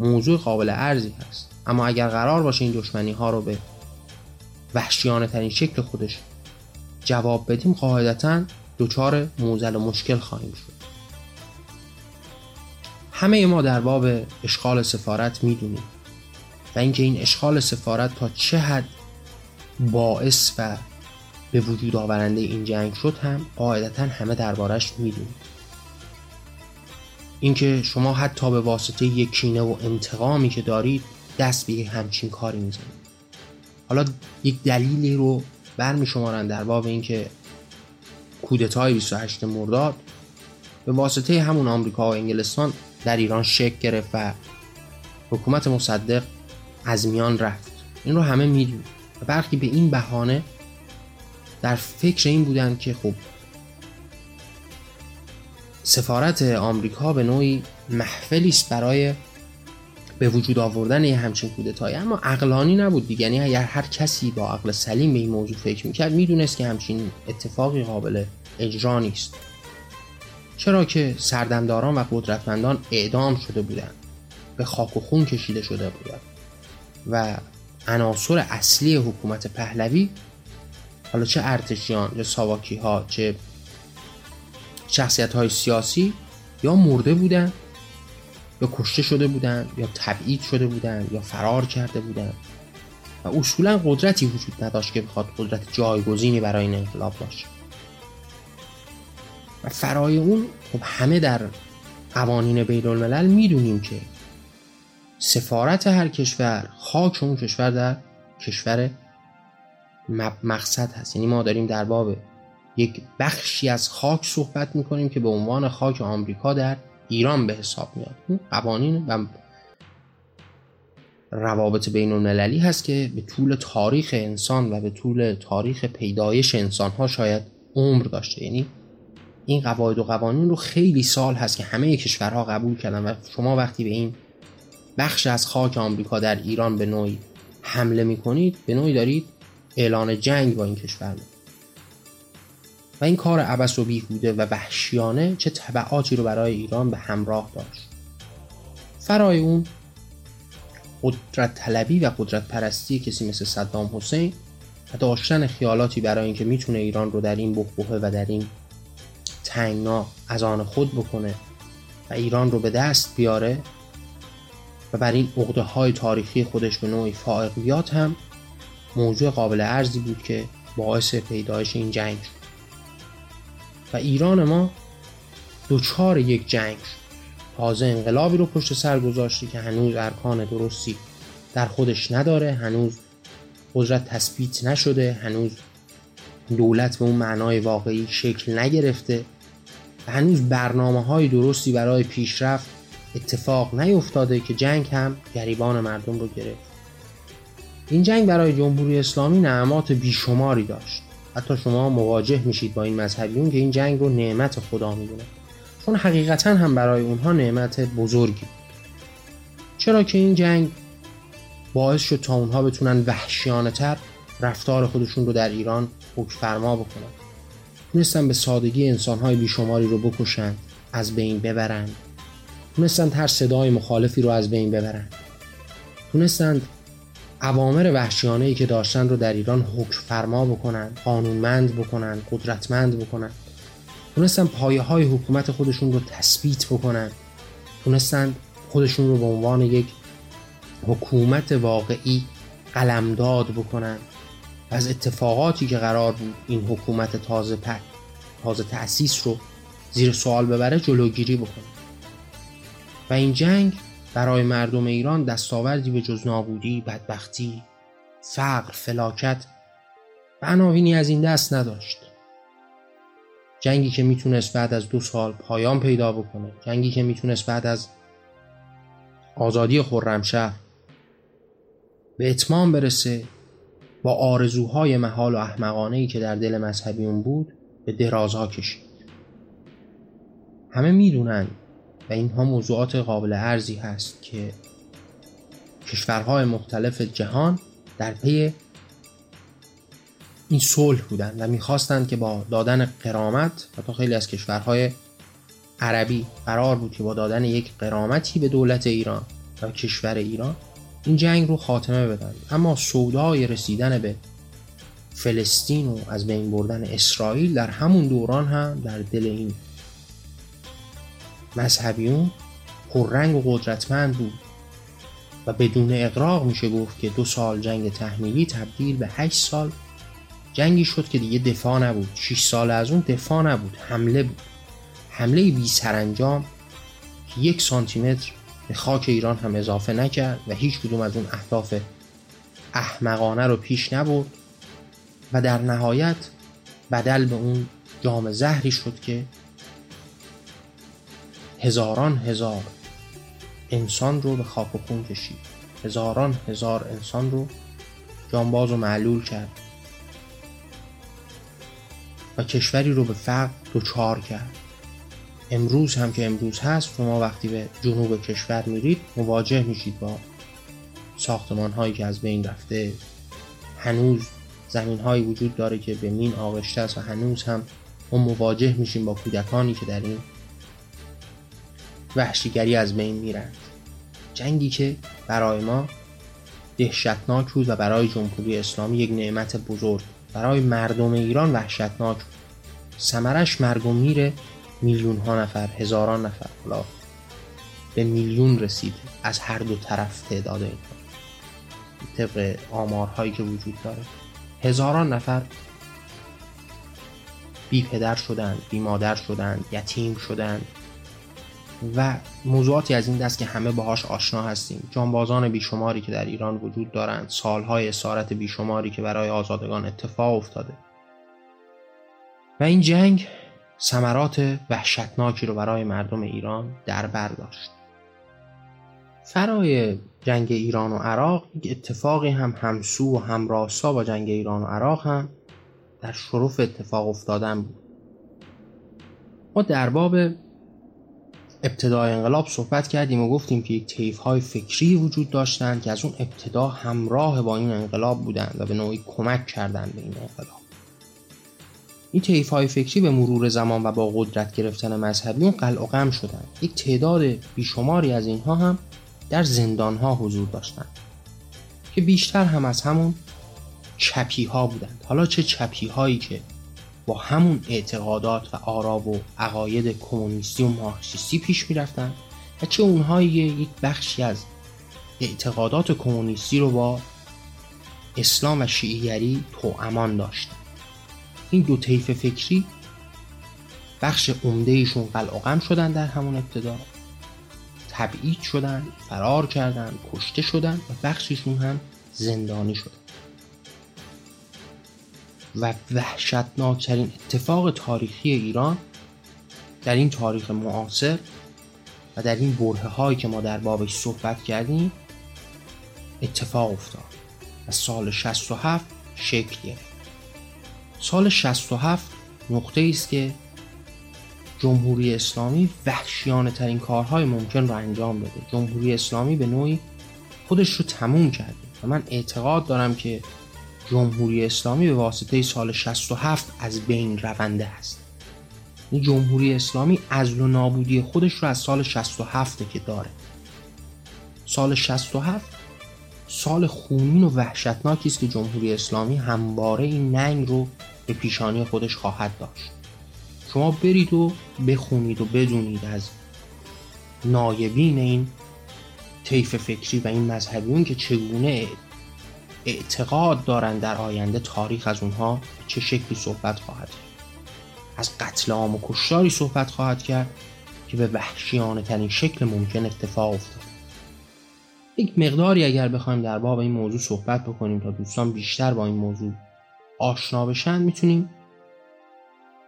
موضوع قابل ارزی هست. اما اگر قرار باشه این دشمنی ها رو به وحشیانه ترین شکل خودش جواب بدیم قاعدتا دچار موزل و مشکل خواهیم شد. همه ما در باب اشغال سفارت می‌دونیم و اینکه این اشغال سفارت تا چه حد باعث و به وجود آورنده این جنگ شد هم قاعدتا همه دربارش می‌دونیم. اینکه شما حتی به واسطه یک کینه و انتقامی که دارید دست به همچین کاری می‌زنید. حالا یک دلیلی رو برمی شمارن در باب اینکه کودتای 28 مرداد به واسطه همون آمریکا و انگلستان در ایران شکل گرفت و حکومت مصدق از میان رفت. این رو همه می‌دونید و برخی به این بهانه در فکر این بودن که خب سفارت آمریکا به نوعی محفلی است برای به وجود آوردن یه همچین کودتایی. اما عقلانی نبود دیگه. یعنی اگر هر کسی با عقل سلیم به این موضوع فکر می‌کرد می‌دونست که همچین اتفاقی قابل اجرا نیست. چرا که سردمداران و قدرتمندان اعدام شده بودند. به خاک و خون کشیده شده بودند. و عناصر اصلی حکومت پهلوی حالا چه ارتشیان چه ساواکی ها چه شخصیت های سیاسی یا مرده بودن یا کشته شده بودند یا تبعید شده بودند یا فرار کرده بودند و اصولا قدرتی وجود نداشت که بخواد قدرت جایگزینی برای این انقلاب باشه. و فرای اون خب همه در قوانین بین الملل می‌دونیم که سفارت هر کشور خاک اون کشور در کشور مقصد هست. یعنی ما داریم در باب یک بخشی از خاک صحبت می‌کنیم که به عنوان خاک آمریکا در ایران به حساب میاد. اون قوانین و روابط بین المللی هست که به طول تاریخ انسان و به طول تاریخ پیدایش انسان ها شاید عمر داشته. یعنی این قواعد و قوانین رو خیلی سال هست که همه کشورها قبول کردن و شما وقتی به این بخش از خاک آمریکا در ایران به نوعی حمله می‌کنید به نوعی دارید اعلان جنگ با این کشور و این کار عبس و بیهوده و وحشیانه چه طبعاتی رو برای ایران به همراه داشت. فرای اون قدرت طلبی و قدرت پرستی کسی مثل صدام حسین و داشتن خیالاتی برای اینکه می‌تونه ایران رو در این بحبوحه و در این تنگنا از آن خود بکنه و ایران رو به دست بیاره و بر این عقده های تاریخی خودش به نوعی فائقیات هم موضوع قابل ارزی بود که باعث پیدایش این جنگ شد. و ایران ما دوچار یک جنگ شد. تازه انقلابی رو پشت سر گذاشتی که هنوز ارکان درستی در خودش نداره هنوز قدرت تثبیت نشده هنوز دولت به اون معنای واقعی شکل نگرفته و هنوز برنامه های درستی برای پیشرفت اتفاق نیفتاده که جنگ هم گریبان مردم رو گرفت. این جنگ برای جمهوری اسلامی نعمات بیشماری داشت. حتی شما مواجه میشید با این مذهبیون که این جنگ رو نعمت خدا می‌دونه. چون حقیقتا هم برای اونها نعمت بزرگی چرا که این جنگ باعث شد تا اونها بتونن وحشیانه تر رفتار خودشون رو در ایران حکم فرما بکنن. تونستن به سادگی انسانهای بیشماری رو بکشند از بین ببرند تونستند هر صدای مخالفی رو از بین ببرند تونستند عوامر وحشیانه ای که داشتن رو در ایران حکم فرما بکنن قانونمند بکنن قدرتمند بکنن. تونستن پایه های حکومت خودشون رو تثبیت بکنن. تونستن خودشون رو به عنوان یک حکومت واقعی قلمداد بکنن. و از اتفاقاتی که قرار بود این حکومت تازه پک تازه تأسیس رو زیر سوال ببره جلوگیری بکنه. و این جنگ برای مردم ایران دستاوردی به جز نابودی، بدبختی، فقر، فلاکت و عناوینی از این دست نداشت. جنگی که می‌تونست بعد از دو سال پایان پیدا بکنه جنگی که می‌تونست بعد از آزادی خرمشهر به اتمام برسه با آرزوهای محال و احمقانه ای که در دل مذهبیون بود به درازها کشید همه می‌دونن و اینها موضوعات قابل ارزی هست که کشورهای مختلف جهان در پی این صلح بودند و می‌خواستند که با دادن قرامت تا خیلی از کشورهای عربی قرار بود که با دادن یک قرامتی به دولت ایران و کشور ایران این جنگ رو خاتمه بدن. اما سودای رسیدن به فلسطین و از بین بردن اسرائیل در همون دوران هم در دل این مذهبیون پررنگ و قدرتمند بود و بدون اقراق میشه گفت که دو سال جنگ تحمیلی تبدیل به هشت سال جنگی شد که دیگه دفاع نبود. 6 سال از اون دفاع نبود حمله بود. حمله بی سرانجام که یک سانتیمتر به خاک ایران هم اضافه نکرد و هیچ کدوم از اون اهداف احمقانه رو پیش نبرد و در نهایت بدل به اون جام زهری شد که هزاران هزار انسان رو به خاک و خون کشید. هزاران هزار انسان رو جانباز و معلول کرد. و کشوری رو به فقر دچار کرد. امروز هم که امروز هست شما وقتی به جنوب کشور میرید مواجه میشید با ساختمان هایی که از بین رفته. هنوز زمین هایی وجود داره که به مین آغشته است و هنوز هم ما مواجه میشیم با کودکانی که در این وحشیگری از بین میرند جنگی که برای ما دهشتناک بود و برای جمهوری اسلامی یک نعمت بزرگ. برای مردم ایران وحشتناک بود. سمرش مرگ و میره میلیون ها نفر هزاران نفر. حالا به میلیون رسید از هر دو طرف تعداد اینها طبق آمارهایی که وجود داره. هزاران نفر بی پدر شدند بی مادر شدند یتیم شدند. و موضوعاتی از این دست که همه باهاش آشنا هستیم. جانبازان بیشماری که در ایران وجود دارند سالهای اسارت بیشماری که برای آزادگان اتفاق افتاده. و این جنگ ثمرات وحشتناکی رو برای مردم ایران در بر داشت. فرای جنگ ایران و عراق یک اتفاقی هم همسو و همراستا با جنگ ایران و عراق هم در شرف اتفاق افتادن بود. ما در باب ابتدای انقلاب صحبت کردیم و گفتیم که یک تیف های فکری وجود داشتند که از اون ابتدا همراه با این انقلاب بودند و به نوعی کمک کردند به این انقلاب. این تیف های فکری به مرور زمان و با قدرت گرفتن مذهبی اون قلع شدند یک تعداد بیشماری از اینها هم در زندان ها حضور داشتند که بیشتر هم از همون چپی ها بودند. حالا چه چپی هایی که با همون اعتقادات و آرا و عقاید کمونیستی و مارکسیستی پیش می‌رفتن و چه اونهایی یک بخشی از اعتقادات کمونیستی رو با اسلام و شیعیگری تو امان داشتن. این دو طیف فکری بخش عمده ایشون قلع شدن در همون ابتدا. تبعید شدن فرار کردن کشته شدن و بخششون هم زندانی شدن. و وحشتناکترین اتفاق تاریخی ایران در این تاریخ معاصر و در این بره هایی که ما در بابش صحبت کردیم اتفاق افتاد و سال 67 شکل گرفت سال 67 نقطه است که جمهوری اسلامی وحشیانه ترین کارهای ممکن رو انجام بده جمهوری اسلامی به نوعی خودش رو تموم کرده و من اعتقاد دارم که جمهوری اسلامی به واسطه سال 67 از بین رونده است. این جمهوری اسلامی از و نابودی خودش رو از سال 67 که داره. سال 67 سال خونین و وحشتناکی است که جمهوری اسلامی همواره این ننگ رو به پیشانی خودش خواهد داشت. شما برید و بخونید و بدونید از نایبین این طیف فکری و این مذهبیون که چگونه اعتقاد دارند در آینده تاریخ از اونها چه شکلی صحبت خواهد از قتل عام و کشتاری صحبت خواهد کرد که به وحشیانه ترین شکل ممکن اتفاق افتاد. یک مقداری اگر بخوایم در باب این موضوع صحبت بکنیم تا دوستان بیشتر با این موضوع آشنا بشن می‌تونیم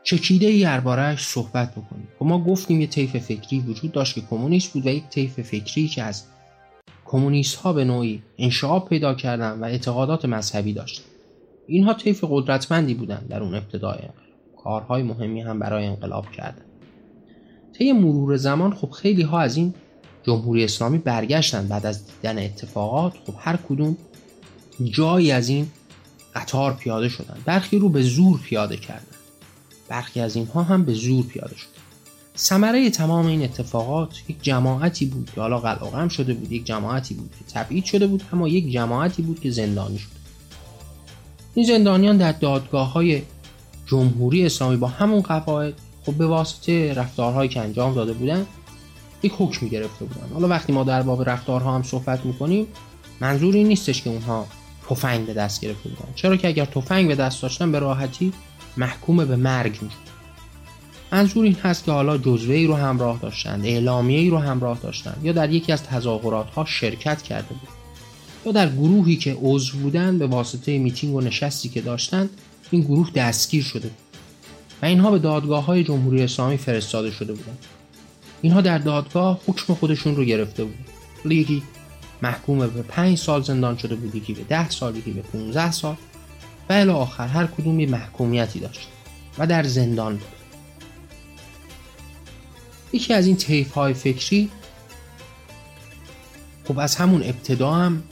چکیده ای دربارهش صحبت بکنیم. خب ما گفتیم یه طیف فکری وجود داشت که کمونیست بود و یک طیف فکری که از کمونیست ها به نوعی انشعاب پیدا کردن و اعتقادات مذهبی داشتن. اینها طیف قدرتمندی بودند در اون ابتدای کارهای مهمی هم برای انقلاب کردن. طی مرور زمان خب خیلی ها از این جمهوری اسلامی برگشتن بعد از دیدن اتفاقات. خب هر کدوم جایی از این قطار پیاده شدن. برخی رو به زور پیاده کردن. برخی از اینها هم به زور پیاده شدن. ثمره تمام این اتفاقات یک جماعتی بود که حالا قلقم شده بود یک جماعتی بود که تبعید شده بود اما یک جماعتی بود که زندانی شده این زندانیان در دادگاه های جمهوری اسلامی با همون قواعد خب به واسطه رفتارهایی که انجام داده بودن یک حکمی گرفته بودن. حالا وقتی ما در باب رفتارها هم صحبت می‌کنیم منظور این نیستش که اونها تفنگ به دست گرفته بودن. چرا که اگر تفنگ به دست داشتن به راحتی محکوم به مرگ می‌شد. منظور این هست که حالا جزوه ای رو همراه داشتند اعلامیه ای رو همراه داشتند یا در یکی از تظاهرات ها شرکت کرده بود یا در گروهی که عضو بودند به واسطه میتینگ و نشستی که داشتند این گروه دستگیر شده بود و اینها به دادگاه های جمهوری اسلامی فرستاده شده بودند. اینها در دادگاه حکم خودشون رو گرفته بود. یکی محکوم به 5 سال زندان شده بود یکی به 10 سال یکی به 15 سال و الی آخر هر کدوم یه محکومیتی داشت و در زندان بود. یکی از این طیف های فکری خب از همون ابتدا هم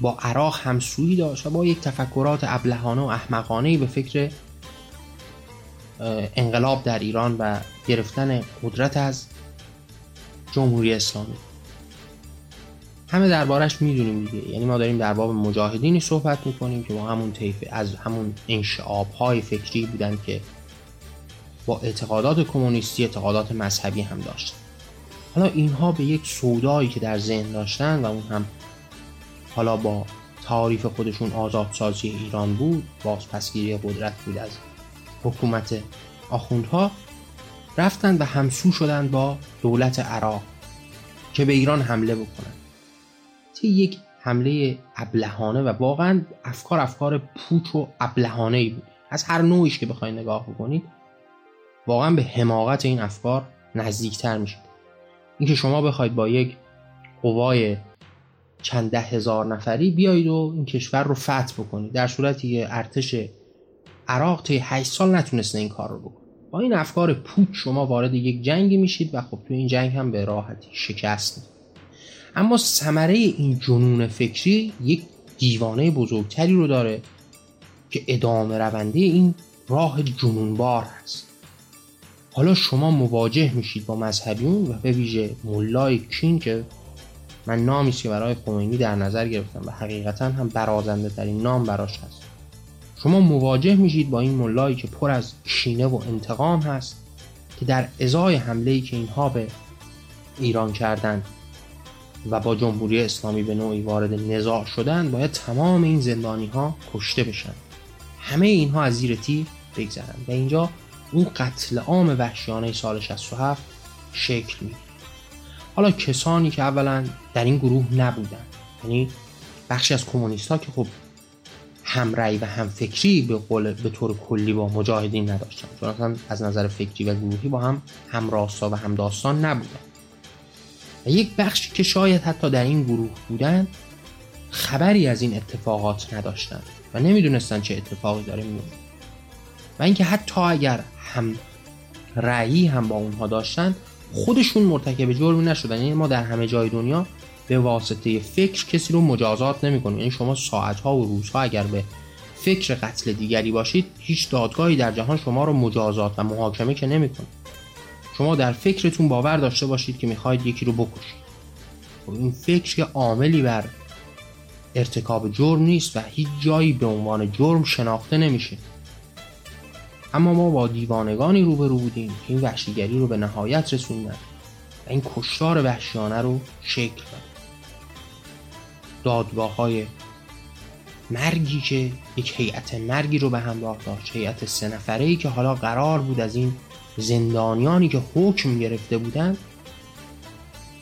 با عراق همسویی داشت و با یک تفکرات ابلهانه و احمقانه به فکر انقلاب در ایران و گرفتن قدرت از جمهوری اسلامی. همه دربارش می‌دونیم دیگه. یعنی ما داریم در باب مجاهدینی صحبت می‌کنیم که با همون طیف از همون انشعاب های فکری بودن که با اعتقادات کمونیستی اعتقادات مذهبی هم داشت. حالا اینها به یک سودایی که در ذهن داشتن و اون هم حالا با تعاریف خودشون آزادسازی ایران بود بازپسگیری قدرت بود از حکومت آخوندها رفتن و همسو شدن با دولت عراق که به ایران حمله بکنن. طی یک حمله ابلهانه و واقعا افکار افکار پوچ و ابلهانه ای بود. از هر نوعیش که بخواید نگاه بکنید واقعا به حماقت این افکار نزدیکتر میشید اینکه شما بخواید با یک قوای چند ده هزار نفری بیایید و این کشور رو فتح بکنید در صورتی که ارتش عراق طی 8 سال نتونسته این کار رو بکنه. با این افکار پوچ شما وارد یک جنگی میشید و خب تو این جنگ هم به راحتی شکست می‌دید. اما ثمره این جنون فکری یک دیوانه بزرگتری رو داره که ادامه رونده این راه جنونبار هست. حالا شما مواجه میشید با مذهبیون و به ویژه ملای کین که من نامی که برای خمینی در نظر گرفتم و حقیقتا هم برازنده ترین نام براش هست. شما مواجه میشید با این ملایی که پر از کینه و انتقام هست که در ازای حمله که اینها به ایران کردند و با جمهوری اسلامی به نوعی وارد نزاع شدن باید تمام این زندانی ها کشته بشن. همه اینها از زیر تیر بگذرن. و اینجا اون قتل عام وحشیانه سال 67 شکل می‌گیره. حالا کسانی که اولا در این گروه نبودن یعنی بخشی از کمونیست ها که خب هم رأی و هم فکری به قول به طور کلی با مجاهدین نداشتن. چون اصلا از نظر فکری و گروهی با هم هم راستا و هم داستان نبودن. و یک بخشی که شاید حتی در این گروه بودن خبری از این اتفاقات نداشتن و نمی‌دونستن چه اتفاقی داره میفته و اینکه حتی اگر هم رأیی هم با اونها داشتن خودشون مرتکب جرمی نشدن. یعنی ما در همه جای دنیا به واسطه فکر کسی رو مجازات نمی‌کنیم. یعنی شما ساعتها و روزها اگر به فکر قتل دیگری باشید هیچ دادگاهی در جهان شما رو مجازات و محاکمه که نمی‌کنه. شما در فکرتون باور داشته باشید که می‌خواید یکی رو بکشید. خب این فکر که عاملی بر ارتکاب جرم نیست و هیچ جایی به عنوان جرم شناخته نمیشه. اما ما با دیوانگانی روبرو بودیم که این وحشیگری رو به نهایت رسوندن و این کشتار وحشیانه رو شکل داد دادگاه های مرگی که یک هیئت مرگی رو به همراه داشت هیئت سه نفره ای که حالا قرار بود از این زندانیانی که حکم گرفته بودند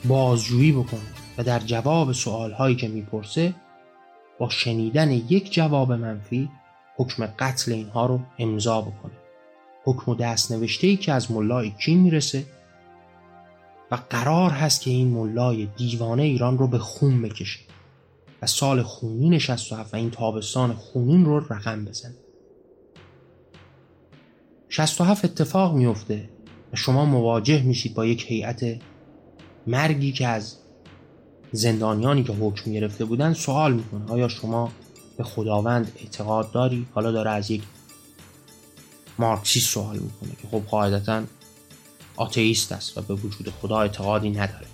بازجویی بکنه و در جواب سوال هایی که می‌پرسه با شنیدن یک جواب منفی حکم قتل اینها رو امضا بکنه. حکم و دست نوشته ای که از ملای کین می‌رسه و قرار هست که این ملای دیوانه ایران رو به خون بکشه و سال خونین 67 و این تابستان خونین رو رقم بزنه. 67 اتفاق میفته و شما مواجه میشید با یک هیئت مرگی که از زندانیانی که حکم گرفته بودن سوال می‌کنه. آیا شما به خداوند اعتقاد داری؟ حالا داره از یک مارکسیست سوال می‌کنه که خب قاعدتا آتئیست است و به وجود خدا اعتقادی نداره.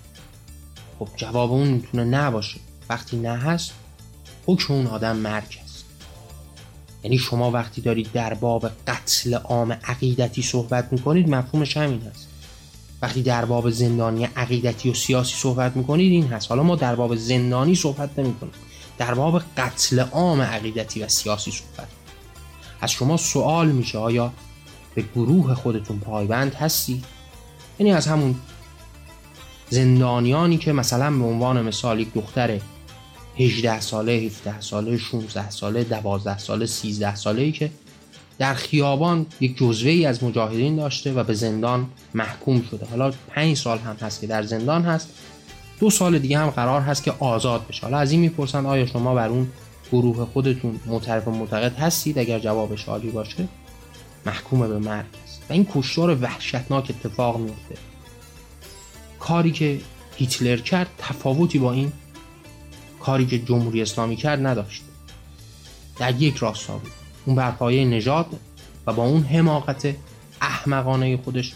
خب جواب اون می‌تونه نباشه. وقتی نه هست حکم اون آدم مرگ است. یعنی شما وقتی دارید در باب قتل عام عقیدتی صحبت می‌کنید مفهومش همین هست. وقتی در باب زندانی عقیدتی و سیاسی صحبت می‌کنید این هست. حالا ما در باب زندانی صحبت نمی‌کنیم. در باب قتل عام عقیدتی و سیاسی صحبت از شما سوال میشه آیا به گروه خودتون پایبند هستی؟ یعنی از همون زندانیانی که مثلا به عنوان مثال یک دختر 18 ساله 17 ساله 16 ساله 12 ساله 13 ساله ای که در خیابان یک جزوه ای از مجاهدین داشته و به زندان محکوم شده. حالا 5 سال هم هست که در زندان هست. دو سال دیگه هم قرار هست که آزاد بشه. حالا از این می‌پرسند آیا شما بر اون گروه خودتون معترف و معتقد هستید اگر جوابش عالی باشه محکوم به مرگ است. و این کشتار وحشتناک اتفاق میفته. کاری که هیتلر کرد تفاوتی با این کاری که جمهوری اسلامی کرد نداشت. در یک راستا بود اون بر پایه نژاد و با اون حماقت احمقانه خودش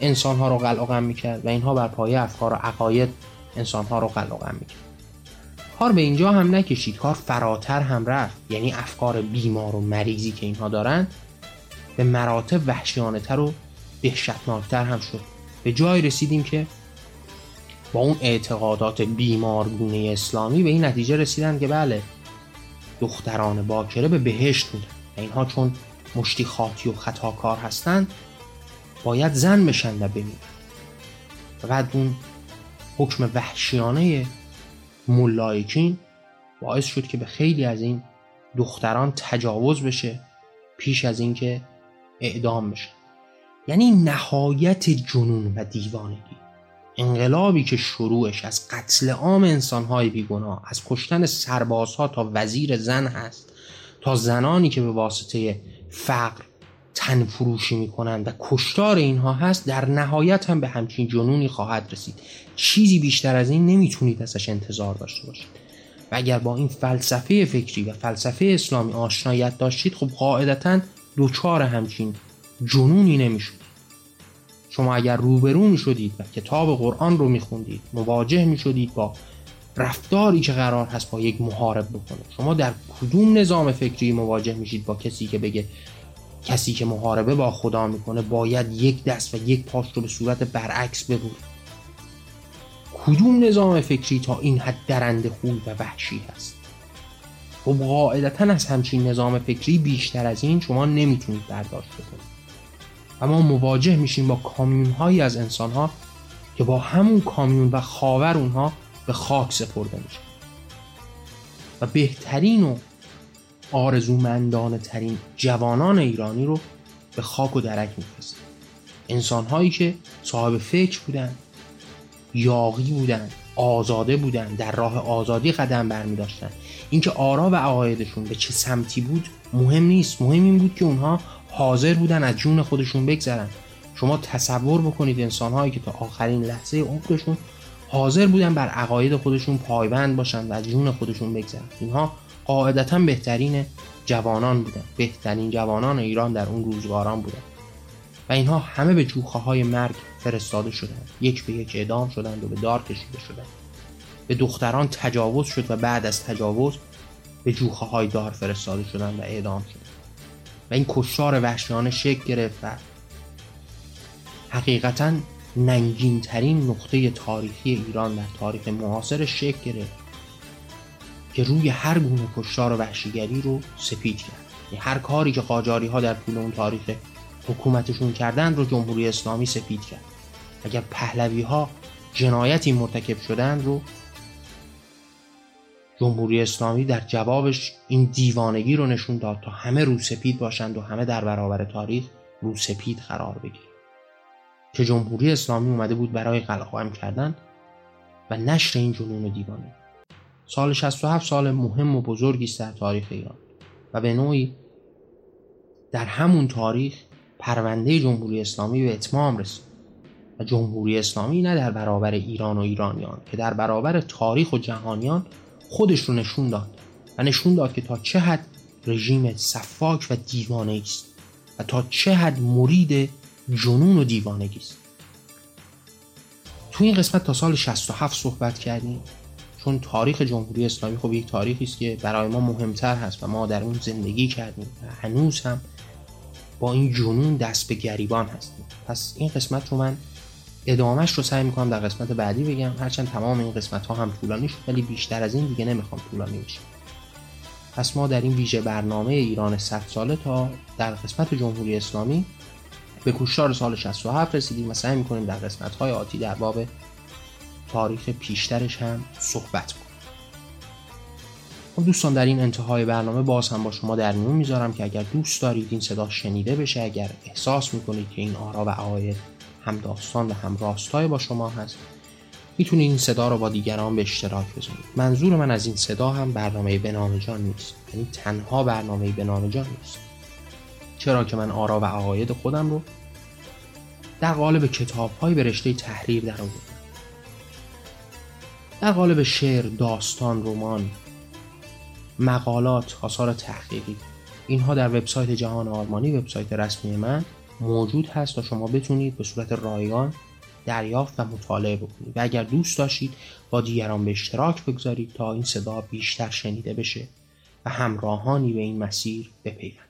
انسانها رو قلقم می‌کرد و اینها بر پایه افکار و عقاید انسانها رو قلقم می‌کرد. کار به اینجا هم نکشید کار فراتر هم رفت. یعنی افکار بیمار و مریضی که اینها دارن به مراتب وحشیانه تر و دهشتناکتر هم شد. به جای رسیدیم که با اون اعتقادات بیمارگونه اسلامی به این نتیجه رسیدن که بله دختران باکره به بهشت میرن اینها چون مشتی خاطی و خطاکار هستند باید زن بشن و بمیرن. و بعد اون حکم وحشیانه ملایکین باعث شد که به خیلی از این دختران تجاوز بشه پیش از اینکه اعدام بشه یعنی نهایت جنون و دیوانگی. انقلابی که شروعش از قتل عام انسانهای بیگناه از کشتن سربازها تا وزیر زن هست تا زنانی که به واسطه فقر تن فروشی می‌کنند و کشتار اینها هست در نهایت هم به همچین جنونی خواهد رسید. چیزی بیشتر از این نمی‌تونید ازش انتظار داشته باشید. و اگر با این فلسفه فکری و فلسفه اسلامی آشنایت داشتید خب قاعدتا دوچار همچین جنونی نمی‌شد شما اگر روبرو می شدید و کتاب قرآن رو می خوندید مواجه می شدید با رفتاری که قرار هست با یک محارب بکنه شما در کدوم نظام فکری مواجه میشید با کسی که بگه کسی که محاربه با خدا می‌کنه باید یک دست و یک پاش رو به صورت برعکس ببور کدوم نظام فکری تا این حد درنده خوی و وحشی هست؟ خب قاعدتا از همچین نظام فکری بیشتر از این شما نمی‌تونید برداشت بکنید. و ما مواجه میشیم با کامیون هایی از انسان ها که با همون کامیون و خاور اونها به خاک سپرده میشه و بهترین و آرزومندانه ترین جوانان ایرانی رو به خاک و درک میفرستن. انسان هایی که صاحب فکر بودن یاقی بودن آزاده بودن در راه آزادی قدم برمی داشتن اینکه آرا و عقایدشون به چه سمتی بود مهم نیست. مهم این بود که اونها حاضر بودن از جون خودشون بگذرن. شما تصور بکنید انسان هایی که تا آخرین لحظه عمرشون حاضر بودن بر عقاید خودشون پایبند باشن و از جون خودشون بگذرن. اینها قاعدتا بهترین جوانان بودن بهترین جوانان ایران در اون روزگاران بودن و اینها همه به جوخه های مرگ فرستاده شدند. یک به یک اعدام شدند و به دار کشیده شدند. به دختران تجاوز شد و بعد از تجاوز به جوخه های دار فرستاده شدند و اعدام شدند و این کشتار وحشیانه شکل گرفت و حقیقتا ننگین ترین نقطه تاریخی ایران در تاریخ معاصر شکل گرفت. که روی هر گونه کشتار و وحشیگری رو سپید کرد. یعنی هر کاری که قاجاری ها در طول اون تاریخ حکومتشون کردن رو جمهوری اسلامی سپید کرد. اگر پهلوی ها جنایتی مرتکب شدن رو جمهوری اسلامی در جوابش این دیوانگی رو نشون داد تا همه رو سپید باشند و همه در برابر تاریخ رو سپید قرار بگیرند که جمهوری اسلامی اومده بود برای قلقام کردن و نشر این جنون و دیوانه سال 67 سال مهم و بزرگی است در تاریخ ایران و به نوعی در همون تاریخ پرونده جمهوری اسلامی به اتمام رسید. و جمهوری اسلامی نه در برابر ایران و ایرانیان که در برابر تاریخ و جهانیان خودش رو نشون داد و نشون داد که تا چه حد رژیم صفاک و دیوانه است و تا چه حد مرید جنون و دیوانگی است. تو این قسمت تا سال 67 صحبت کردیم. چون تاریخ جمهوری اسلامی خب یک تاریخی است که برای ما مهمتر هست و ما در اون زندگی کردیم و هنوز هم با این جنون دست به گریبان هستیم. پس این قسمت رو من ادامهش رو سعی می‌کنم در قسمت بعدی بگم. هرچند تمام این قسمت ها هم طولانی شد ولی بیشتر از این دیگه نمی‌خوام طولانی بشه. پس ما در این ویژه برنامه ایران 100 ساله تا در قسمت جمهوری اسلامی به کشتار سال 67 رسیدیم و سعی می‌کنیم در قسمت های آتی در باب تاریخ پیشترش هم صحبت کنیم خب دوستان در این انتهای برنامه باز هم با شما در میون می‌ذارم که اگر دوست دارید این صدا شنیده بشه اگر احساس می‌کنید که این آرا و عقاید هم داستان و هم راستای با شما هست می‌تونید این صدا رو با دیگران به اشتراک بذارید. منظور من از این صدا هم برنامه به جان نیست. یعنی تنها برنامه به جان نیست. چرا که من آرا و عقاید خودم رو در قالب کتاب های به رشته تحریر در آوردم. در قالب شعر، داستان، رمان، مقالات، آثار تحقیقی اینها در وبسایت جهان آرمانی وبسایت رسمی من موجود هست تا شما بتونید به صورت رایگان دریافت و مطالعه بکنید. و اگر دوست داشتید با دیگران به اشتراک بگذارید تا این صدا بیشتر شنیده بشه و همراهانی به این مسیر بپیوندند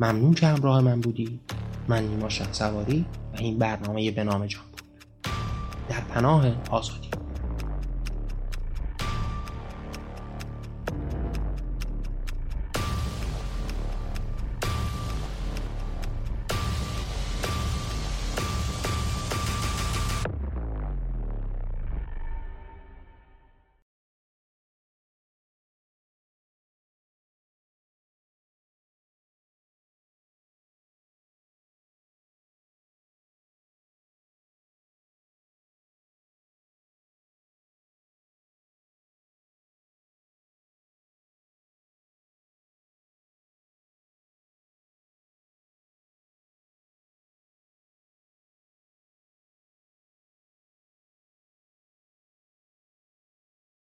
ممنون که همراه من بودید. من نیما سواری و این برنامه به نام جان. در پناه آزادی.